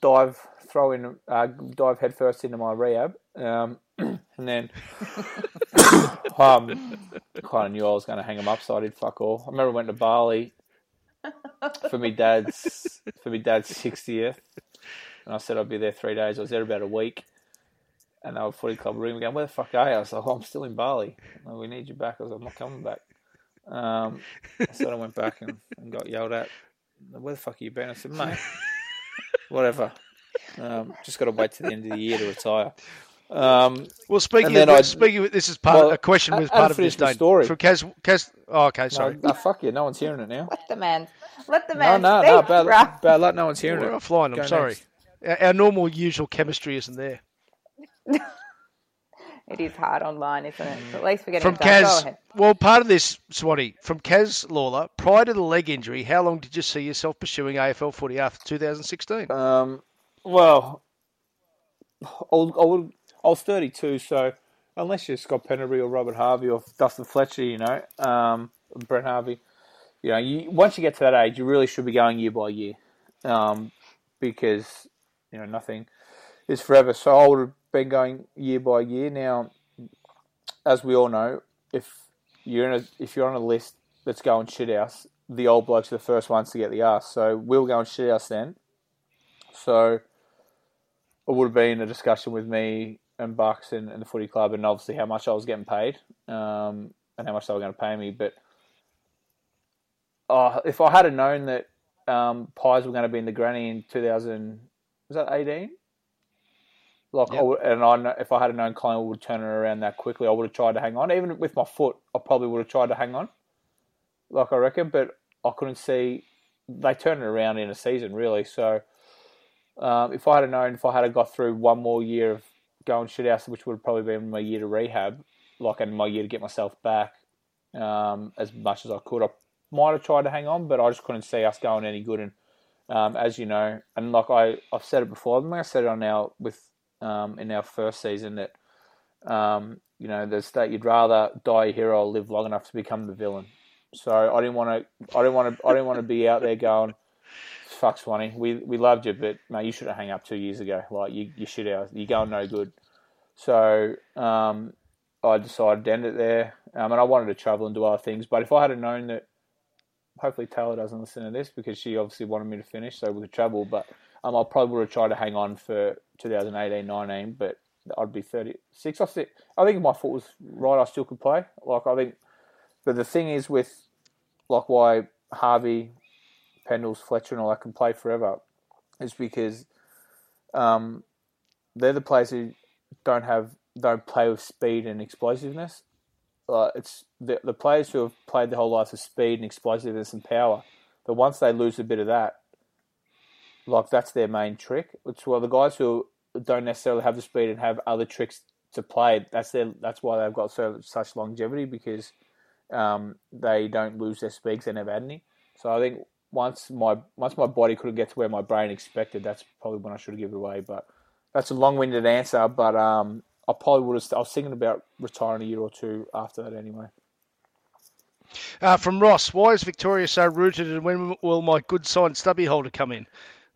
dive throw in uh, dive headfirst into my rehab, um, and then um, kind of knew I was going to hang him up, so I did fuck all. I remember I went to Bali for my dad's for my dad's sixtieth, and I said I'd be there three days. I was there about a week, and they were footy club room again. Where the fuck are you? I was like, oh, I'm still in Bali. "Oh, we need you back. I was like, I'm not coming back. Um, so I went back and, and got yelled at. Where the fuck are you been? I said, mate, whatever. Um, just got to wait to the end of the year to retire. Um, Well, speaking of, then I- speaking of, this is part Well, of, a question I- was part of haven't this finished story. From Kaz, Kaz, oh, okay, no, sorry. no, fuck you. No one's hearing it now. Let the man. Let the No, man no, speak, no. Bad, bruh. bad luck. No one's hearing We're it. offline, I'm Go sorry. next. Our, our normal, usual chemistry isn't there. It is hard online, isn't it? But at least we're getting From it done. Go Kaz, ahead. well, part of this, Swati, from Kaz Lawler, prior to the leg injury, how long did you see yourself pursuing AFL footy after 2016? Um, well, I was, I, would, I was 32, so unless you're Scott Pendlebury or Robert Harvey or Dustin Fletcher, you know, um, Harvey, you know, you, once you get to that age, you really should be going year by year, um, because you know nothing is forever. So I would have been going year by year. Now, as we all know, if you're in a if you're on a list that's going shit house, the old blokes are the first ones to get the ass. So we'll go and shit house then. So it would have been a discussion with me and Bucks and, and the footy club, and obviously how much I was getting paid, um, and how much they were going to pay me. But uh, if I had known that um, pies were going to be in the granny in 2000, was that 18? Like, I would, and I know, if I had known Collingwood would turn it around that quickly, I would have tried to hang on. Even with my foot, I probably would have tried to hang on. Like I reckon, but I couldn't see they turned it around in a season really. So um, if I had known, if I had got through one more year of going shit house, which would probably been my year to rehab, like and my year to get myself back um, as much as I could, I might have tried to hang on, but I just couldn't see us going any good. And um, as you know, and like I, I've said it before, I think I said it on our with um, in our first season that um, you know there's that you'd rather die a hero or live long enough to become the villain. So I didn't want to, I didn't want to, I didn't want to be out there going, "Fuck Swanee, we we loved you, but mate, you should have hung up two years ago. Like you, you should have, you're going no good." So um, I decided to end it there, um, and I wanted to travel and do other things. But if I had known that, hopefully Taylor doesn't listen to this because she obviously wanted me to finish, so we could travel. But um, I probably would have tried to hang on for 2018-19, but I'd be 36. I think, I think my foot was right, I still could play. Like I think, but the thing is with like why Harvey, Pendles, Fletcher, and all that can play forever, is because um, they're the players who don't have don't play with speed and explosiveness. Uh, it's the the players who have played their whole life with speed and explosiveness and power. But once they lose a bit of that, like that's their main trick. It's well the guys who don't necessarily have the speed and have other tricks to play. That's their that's why they've got so such longevity because um, they don't lose their speed they never had any. So I think once my once my body couldn't get to where my brain expected, that's probably when I should have given it away. But that's a long-winded answer. But um, I probably would have. I was thinking about retiring a year or two after that anyway. Uh, from Ross, why is Victoria so rooted, and when will my good sign stubby holder come in?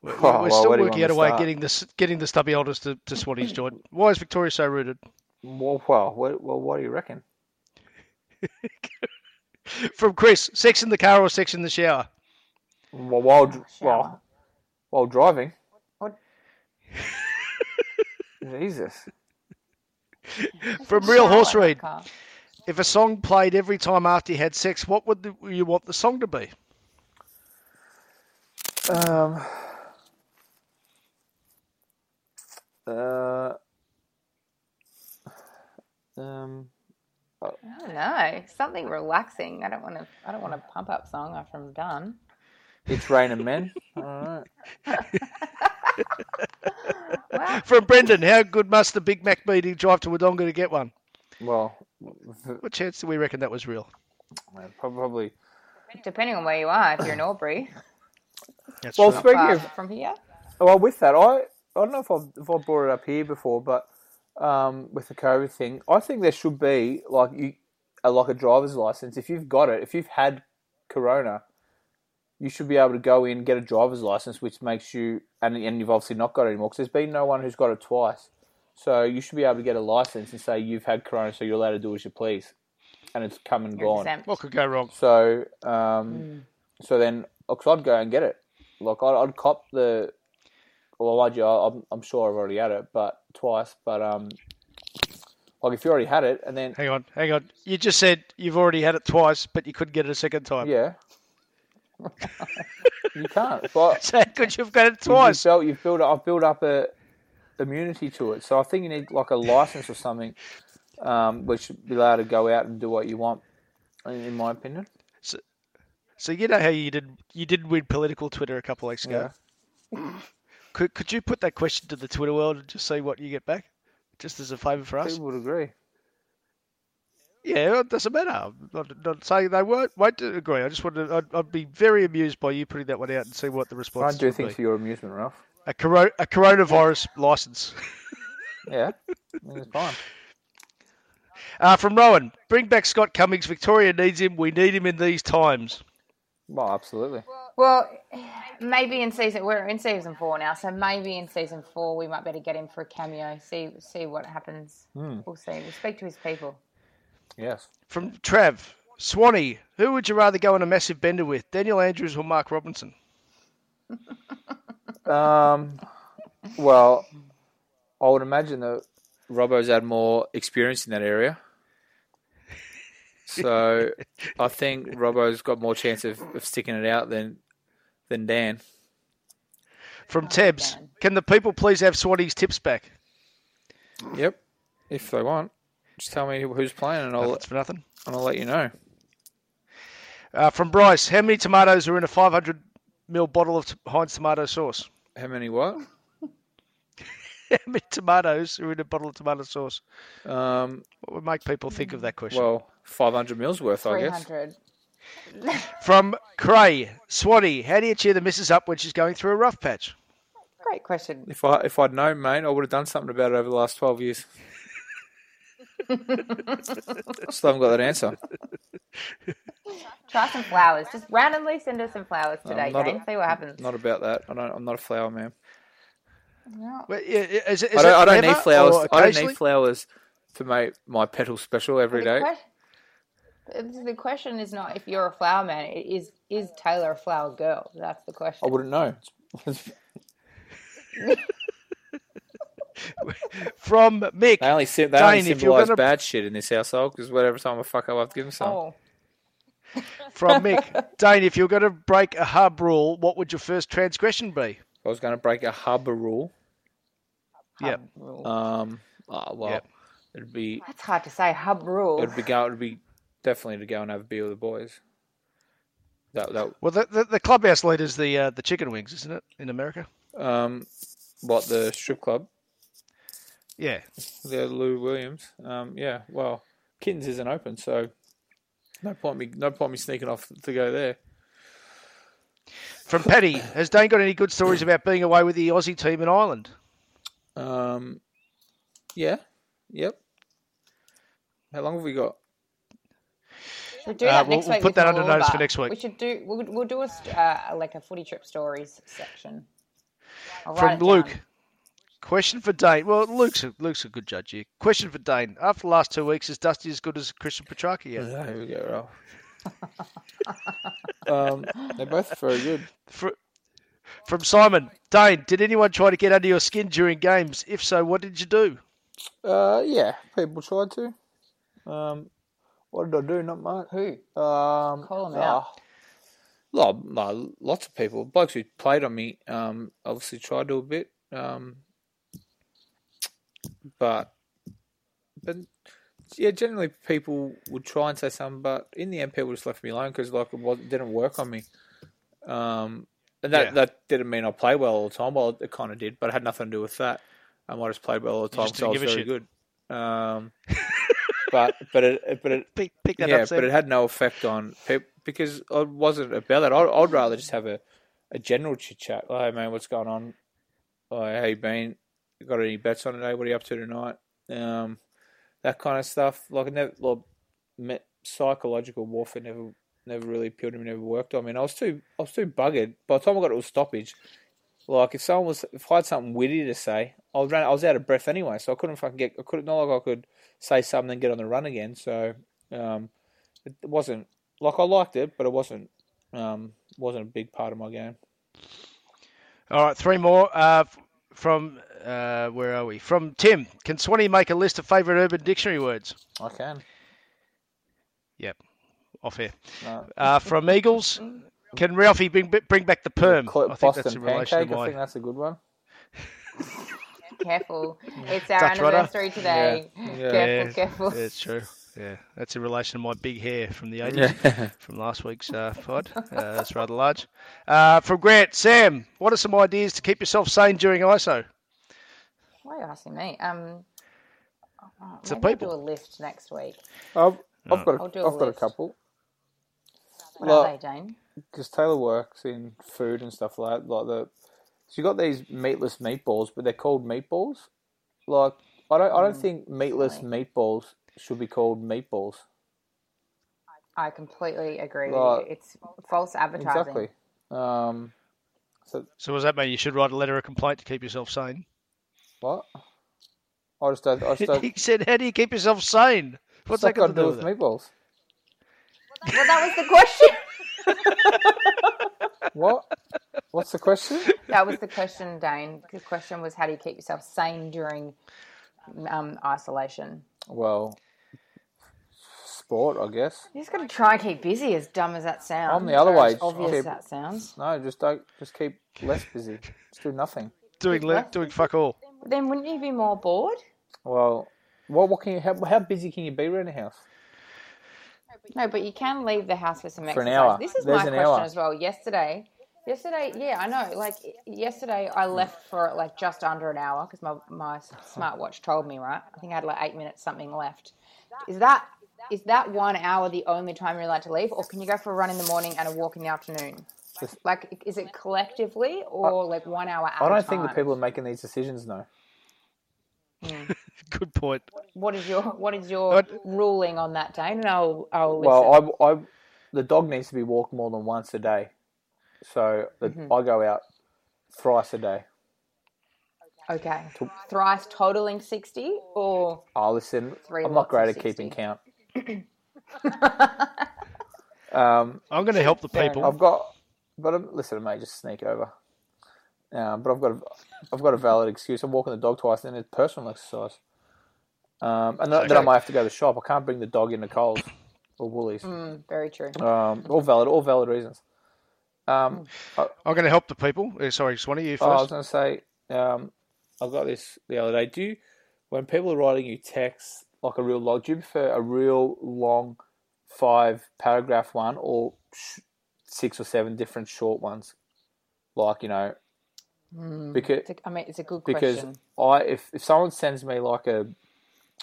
We're, Oh, we're well, still where do you working out a way of getting the getting the stubby holders to, to Swannies, Jordan. Why is Victoria so rooted? Well, well, what, well, what do you reckon? From Chris, sex in the car or sex in the shower? Well, while dr- well, while driving. What? Jesus. From Real Shower Horse in the Read, car. if a song played every time after you had sex, what would the, you want the song to be? Um. Uh. Um. I don't know. Something relaxing. I don't want to. I don't want a pump up song after I'm done. It's raining men. All right. From Brendan, how good must the Big Mac be to drive to Wodonga to get one? Well, What chance do we reckon that was real? probably. Depending on where you are, if you're in Albury, That's Well, true. speaking far of from here. Well, with that, I I don't know if I've, if I brought it up here before, but um, with the COVID thing, I think there should be like you a, like a driver's license. If you've got it, if you've had Corona, you should be able to go in get a driver's license, which makes you and and you've obviously not got it anymore because there's been no one who's got it twice. So you should be able to get a license and say you've had Corona, so you're allowed to do as you please, and it's come and You're gone. exempt. What could go wrong? So, um, so then, because I'd go and get it. Like I'd, I'd cop the. Well, mind you, I- I'm, I'm sure I've already had it, but twice. But um, like if you already had it, and then Hang on, hang on. You just said you've already had it twice, but you couldn't get it a second time. yeah, you can't. But So how could you've got it you've twice? built, you've built, I've built up a immunity to it. So I think you need like a license or something, um, which should be allowed to go out and do what you want. In in my opinion, So you know how you did you did win political Twitter a couple of weeks ago. Could could you put that question to the Twitter world and just see what you get back, just as a favour for us? people would agree. Yeah, it doesn't matter. I'm not, not saying they won't won't agree. I just want to. I'd, I'd be very amused by you putting that one out and see what the response don't do would things be. for your amusement, Ralph. A, coro- a coronavirus license. Yeah, it's fine. Uh, from Rowan, bring back Scott Cummings. Victoria needs him. We need him in these times. Well, absolutely. Well, maybe in season we're in season four now, so maybe in season four we might better get him for a cameo. See see what happens. Hmm. We'll see. We'll speak to his people. Yes. From Trav, Swanee, who would you rather go on a massive bender with, Daniel Andrews or Mark Robinson? Um, well, I would imagine that Robbo's had more experience in that area. So I think Robbo's got more chance of, of sticking it out than than Dan. From Tebs, can the people please have Swanee's tips back? Yep. If they want, just tell me who's playing and I'll That's for nothing. and I'll let you know. Uh, from Bryce, how many tomatoes are in a 500 ml bottle of t- Heinz tomato sauce? How many what? How many tomatoes are in a bottle of tomato sauce? Um, What would make people think of that question? well, five hundred mils worth, I Three guess. hundred. From Cray, Swanee, how do you cheer the missus up when she's going through a rough patch? Great question. If I if I'd known, mate, I would have done something about it over the last twelve years. Still haven't got that answer. Try some flowers. Just randomly send us some flowers today, not a- See what happens. Not about that. I don't. I'm not a flower man. No. Well, yeah, Is, it- is I don't, I don't need flowers. I don't need flowers to make my petals special every day. The, que- the question is not if you're a flower man. It is is Taylor a flower girl? That's the question. I wouldn't know. From Mick, They only sim- they only Dane, if you're symbolise gonna- bad shit in this household because whatever time I fuck up, I have to give them some. Oh, from Mick, Dane, if you're going to break a hub rule, what would your first transgression be? If I was going to break a hub rule. Yep. Um. ah, well, Yep. it'd be that's hard to say. Hub rule. it'd be go it'd be definitely to go and have a beer with the boys. That that Well, the, the, the clubhouse leader's the uh, the chicken wings, isn't it, in America? um, what the strip club? Yeah. The Lou Williams. Um, yeah. Well, Kittens isn't open, so No point me, no point me sneaking off to go there. From Paddy, has Dane got any good stories about being away with the Aussie team in Ireland? Um, yeah, yep. How long have we got? We'll do Uh, that we'll- next we'll put that under Morba. notice for next week. We should do. We'll, we'll do a uh, like a footy trip stories section. I'll From it down. Luke. Question for Dane. Well, Luke's a, Luke's a good judge here. Question for Dane. After the last two weeks, is Dusty as good as Christian Petracca yet? Yeah, here we go, Ralph. um, they're both very good. Fr- From Simon. Dane, did anyone try to get under your skin during games? If so, what did you do? Uh, yeah, people tried to. Um, what did I do? Not much. Who? Um, Call 'em out. ah, lot, lots of people. Blokes who played on me, um, obviously tried to a bit. Um, but, but yeah, generally people would try and say something, but in the end, people just left me alone because like it didn't work on me. Um, and that Yeah. that didn't mean I played well all the time. Well, it kind of did, but it had nothing to do with that. Um, I just played well all the time because I was very a good. Um, but but it but it Pick, pick yeah, up, but it had no effect on people because I wasn't about that. I'd, I'd rather just have a, a general chit chat. Like, hey man, what's going on? Like, how you been? Got any bets on today? What are you up to tonight? Um, that kind of stuff. Like, I never, like psychological warfare never never really appealed to me. Never worked on mean, I was too I was too buggered. By the time I got to a stoppage, like if someone was if I had something witty to say, I was I was out of breath anyway, so I couldn't fucking get. I couldn't not like I could say something and get on the run again. So um, it wasn't like I liked it, but it wasn't um, wasn't a big part of my game. All right, three more. Uh, from uh, where are we? From Tim. Can Swanee make a list of favourite Urban Dictionary words? I can. Yep, off here. No. Uh, from Eagles. Can Ralphie bring bring back the perm? Cl- I think Boston that's in relation pancake. to I think that's a good one. Careful. It's our Dutch rudder. anniversary today. Yeah. Careful, careful. Yeah, it's true. Yeah, that's in relation to my big hair from the 80s, from last week's uh, pod. Uh, that's rather large. Uh, from Grant, Sam, what are some ideas to keep yourself sane during ISO? Why are you asking me? Um, oh, It's the maybe I'll people. do a lift next week. I've, I've got a, I'll do a I've got a couple What Well- are they, Dane? because Taylor works in food and stuff like that. Like the so you got these meatless meatballs, but they're called meatballs. Like I don't I Mm. don't think meatless meatballs should be called meatballs. I completely agree Right. with you. It's false advertising. Exactly. Um, so So does that mean you should write a letter of complaint to keep yourself sane? what? I just don't. I just don't. he said, "How do you keep yourself sane?" What's that got to do with it? meatballs? Well, that was the question. What? What's the question? that was the question, Dane. The question was, how do you keep yourself sane during um, isolation? Well, sport, I guess. You just got to try and keep busy, as dumb as that sounds. I'm the other way. As obvious Keep- as that sounds. No, just don't. Just keep less busy. Just do nothing. Doing le- doing fuck all. Then wouldn't you be more bored? Well, what? What can you? How, how busy can you be around the house? No, but you can leave the house for some For an exercise. hour. This is There's my an question hour. as well. Yesterday, yesterday, yeah, I know. Like yesterday, I left for like just under an hour because my my smartwatch told me right. I think I had like eight minutes something left. Is that is that one hour the only time you're allowed to leave, or can you go for a run in the morning and a walk in the afternoon? Like, is it collectively or like one hour at I a don't think the people are making these decisions know. Good point. What is your what is your What- ruling on that, Dane? And I'll I'll listen. Well, I, I, the dog needs to be walked more than once a day, so the, Mm-hmm. I go out thrice a day. Okay. Thrice totaling 60 or Oh, listen, Three I'm not great at keeping count. Um, I'm going to help the people. I've got, but I'm, listen, I may just sneak over. Um, but I've got, a, I've got a valid excuse. I'm walking the dog twice, and it's personal exercise. Um, and then, then I might have to go to the shop. I can't bring the dog into Coles or Woolies. Mm, very true. Um, all valid, all valid reasons. Um, I, I'm going to help the people. Uh, sorry, Swanee, you Oh, I was going to say, um, I got this the other day. Do you, when people are writing you texts like a real log, do you prefer a real long five paragraph one or sh- six or seven different short ones? Like you know, hmm. because It's a- I mean, it's a good question. because question. I if if someone sends me like a,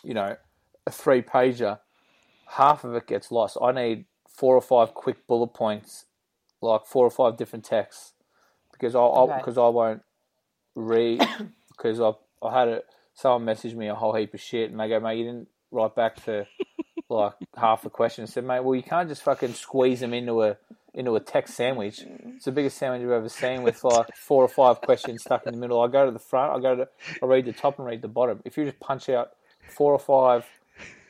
you know, a three pager, half of it gets lost. I need four or five quick bullet points, like four or five different texts, because I'll Okay. because I won't read because I I had it. Someone messaged me a whole heap of shit, and they go, "Mate, you didn't write back to like half the question." I said, "Mate, well, you can't just fucking squeeze them into a into a text sandwich. It's the biggest sandwich I've ever seen with like four or five questions stuck in the middle. I go to the front, I go to, I read the top and read the bottom. If you just punch out four or five,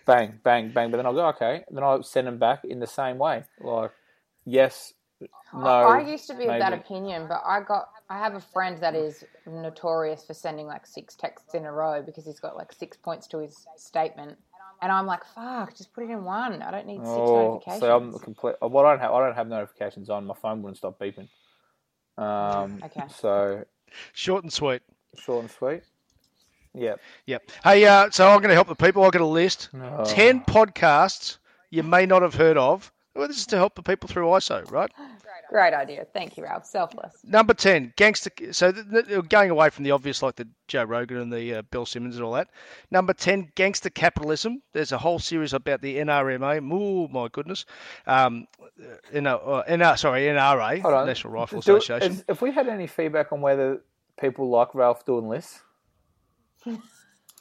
bang, bang, bang, but then I'll go okay, then I'll send them back in the same way. Like, yes, no. I used to be of that opinion, but I got I have a friend that is notorious for sending like six texts in a row because he's got like six points to his statement, and I'm like, fuck, just put it in one. I don't need six Oh, notifications. so I'm complete. Well, I don't have. I don't have notifications on. My phone wouldn't stop beeping. Um, Okay. So Short and sweet. short and sweet. Yep. Yep. Hey, uh, so I'm going to help the people. I've got a list. Oh. 10 podcasts you may not have heard of. Well, this is to help the people through ISO, right? Great idea. Thank you, Ralph. Selfless. Number 10, Gangster. So th- th- going away from the obvious, like the Joe Rogan and the uh, Bill Simmons and all that. Number 10, Gangster Capitalism. There's a whole series about the NRMA. Oh, my goodness. Um, uh, NR, uh, NR, sorry, NRA, Hold on. National Rifle Do- Association. is- If we had any feedback on whether people like Ralph doing lists,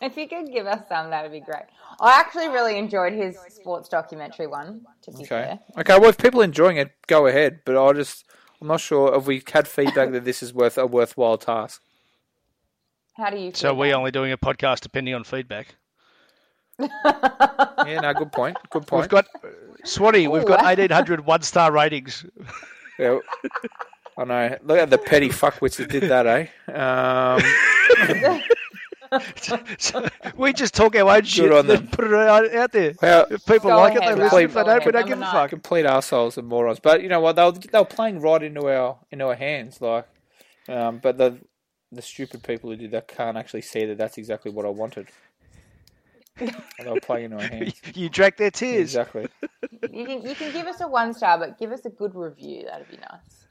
If you could give us some, that'd be great. I actually really enjoyed his sports documentary one. To be okay. fair, Okay. Well, if people are enjoying it, go ahead. But I just, I'm not sure if we had feedback that this is worth a worthwhile task. how do you? Feel So we about only doing a podcast depending on feedback. Yeah. No. Good point. Good point. We've got Swanee. We've got 1,800 one-star ratings. Yeah. I know. Look at the petty fuckwits that did that, eh? Um, So we just talk our own shit on and them. put it out, out there. How- If people Go like it, ahead, they Ralph. listen. If they Go don't, we ahead. don't give a fuck. complete assholes and morons. But you know what? They were, they were playing right into our into our hands. Like, um, but the the stupid people who did that can't actually see that that's exactly what I wanted. and they were playing into our hands. You drank their tears. Exactly. You can you can give us a one star, but give us a good review. That'd be nice.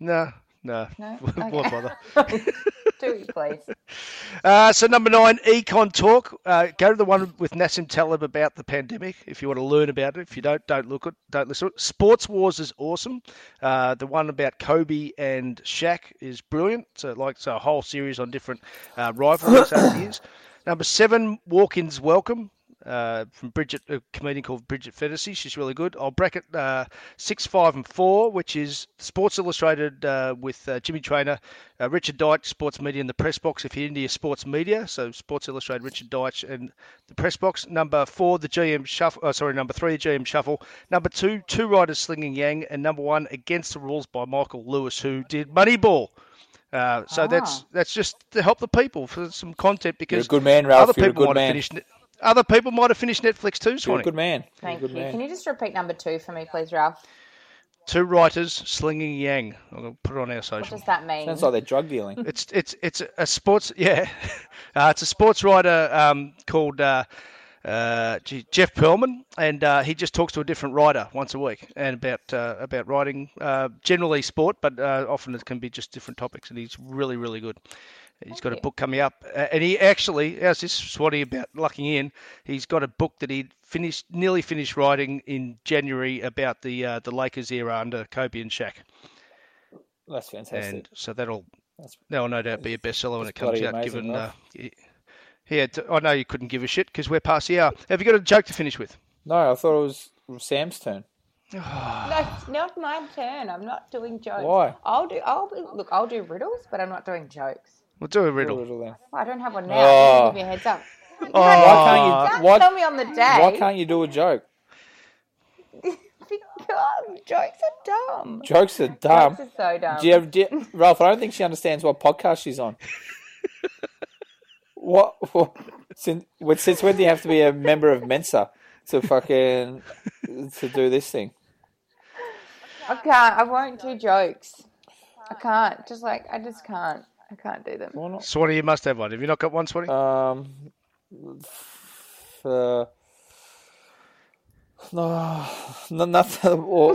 No, no. No? What Okay. bother? Do it, please. Uh, so number nine, Econ Talk. Uh, go to the one with Nassim Taleb about the pandemic if you want to learn about it. If you don't, don't look it. Don't listen. to it. Sports Wars is awesome. Uh, the one about Kobe and Shaq is brilliant. So like so a whole series on different uh, rivalries over the years. Number seven, Walk-ins Welcome. Uh, from Bridget, a comedian called Bridget Phetasy. She's really good. I'll bracket uh, six, five, and four, which is Sports Illustrated uh, with uh, Jimmy Traina, uh, Richard Deitch, Sports Media, and the Press Box. If you're into your sports media, so Sports Illustrated, Richard Deitch, and the Press Box. Number four, the GM Shuffle. Uh, sorry, number three, GM Shuffle. Number two, Two Writers Slinging Yang, and number one, Against the Rules by Michael Lewis, who did Moneyball. Uh, so that's Ah. that's just to help the people for some content You're a because good man, Ralph. other You're a people good might have man. finished. Ne- other people might have finished Netflix too. You're a Swanee. good man. You're a Thank good you. man. Can you just repeat number two for me, please, Ralph? Two writers slinging yang. I'm gonna put it on our social. What social. does that mean? Sounds like they're drug dealing. It's it's it's a sports yeah, uh, it's a sports writer um, called uh, uh, Jeff Pearlman, and uh, he just talks to a different writer once a week and about uh, about writing uh, generally sport, but uh, often it can be just different topics, and he's really really good. He's got a book coming up, uh, and he actually, how's this Swanee about lucking in? He's got a book that he finished, nearly finished writing in January about the uh, the Lakers era under Kobe and Shaq, That's fantastic. and so that'll That's- that'll no doubt be a bestseller when it comes out. amazing, Given uh, Ralph. y- yeah, t- I know you couldn't give a shit because we're past the hour. Have you got a joke to finish with? No, I thought it was Sam's turn. No, it's not my turn. I'm not doing jokes. Why? I'll do. I'll be, look. I'll do riddles, but I'm not doing jokes. We'll do a Do a riddle. riddle then. I don't have one now. Oh. I'll give you a heads up. You Oh. can't- Why can't you? Don't Why, tell me on the day. why can't you do a joke? Because jokes are dumb. Jokes are dumb. Jokes are so dumb. Do you ever, do you- Ralph, I don't think she understands what podcast she's on. what, what since, what- since when do you have to be a member of Mensa to fucking to do this thing? I can't. I won't do jokes. I can't. Just like I just can't. I can't do them. Why not? Swanee, you must have one. Have you not got one, Swanee? Um, f- uh, no, no, nothing. Or,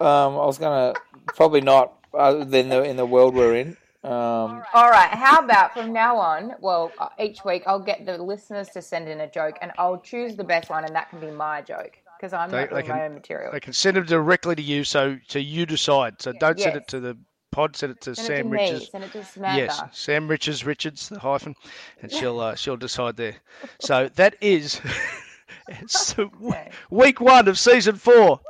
um, I was gonna probably not. Other than the in the world we're in. Um, All right. How about from now on? Well, uh, each week I'll get the listeners to send in a joke, and I'll choose the best one, and that can be my joke. because I'm They- not they doing can- my own material. They can send them directly to you, so so you decide. So don't send it to the pod. Send it to Send Sam it to Richards. me. Send it to Samantha. Yes, Sam Richards, Richards, the hyphen, and she'll uh, she'll decide there. So that is it's the w- Okay. week one of season four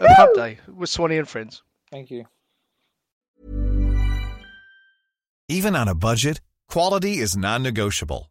of Hump Day with Swanee and friends. Thank you. Even on a budget, quality is non-negotiable.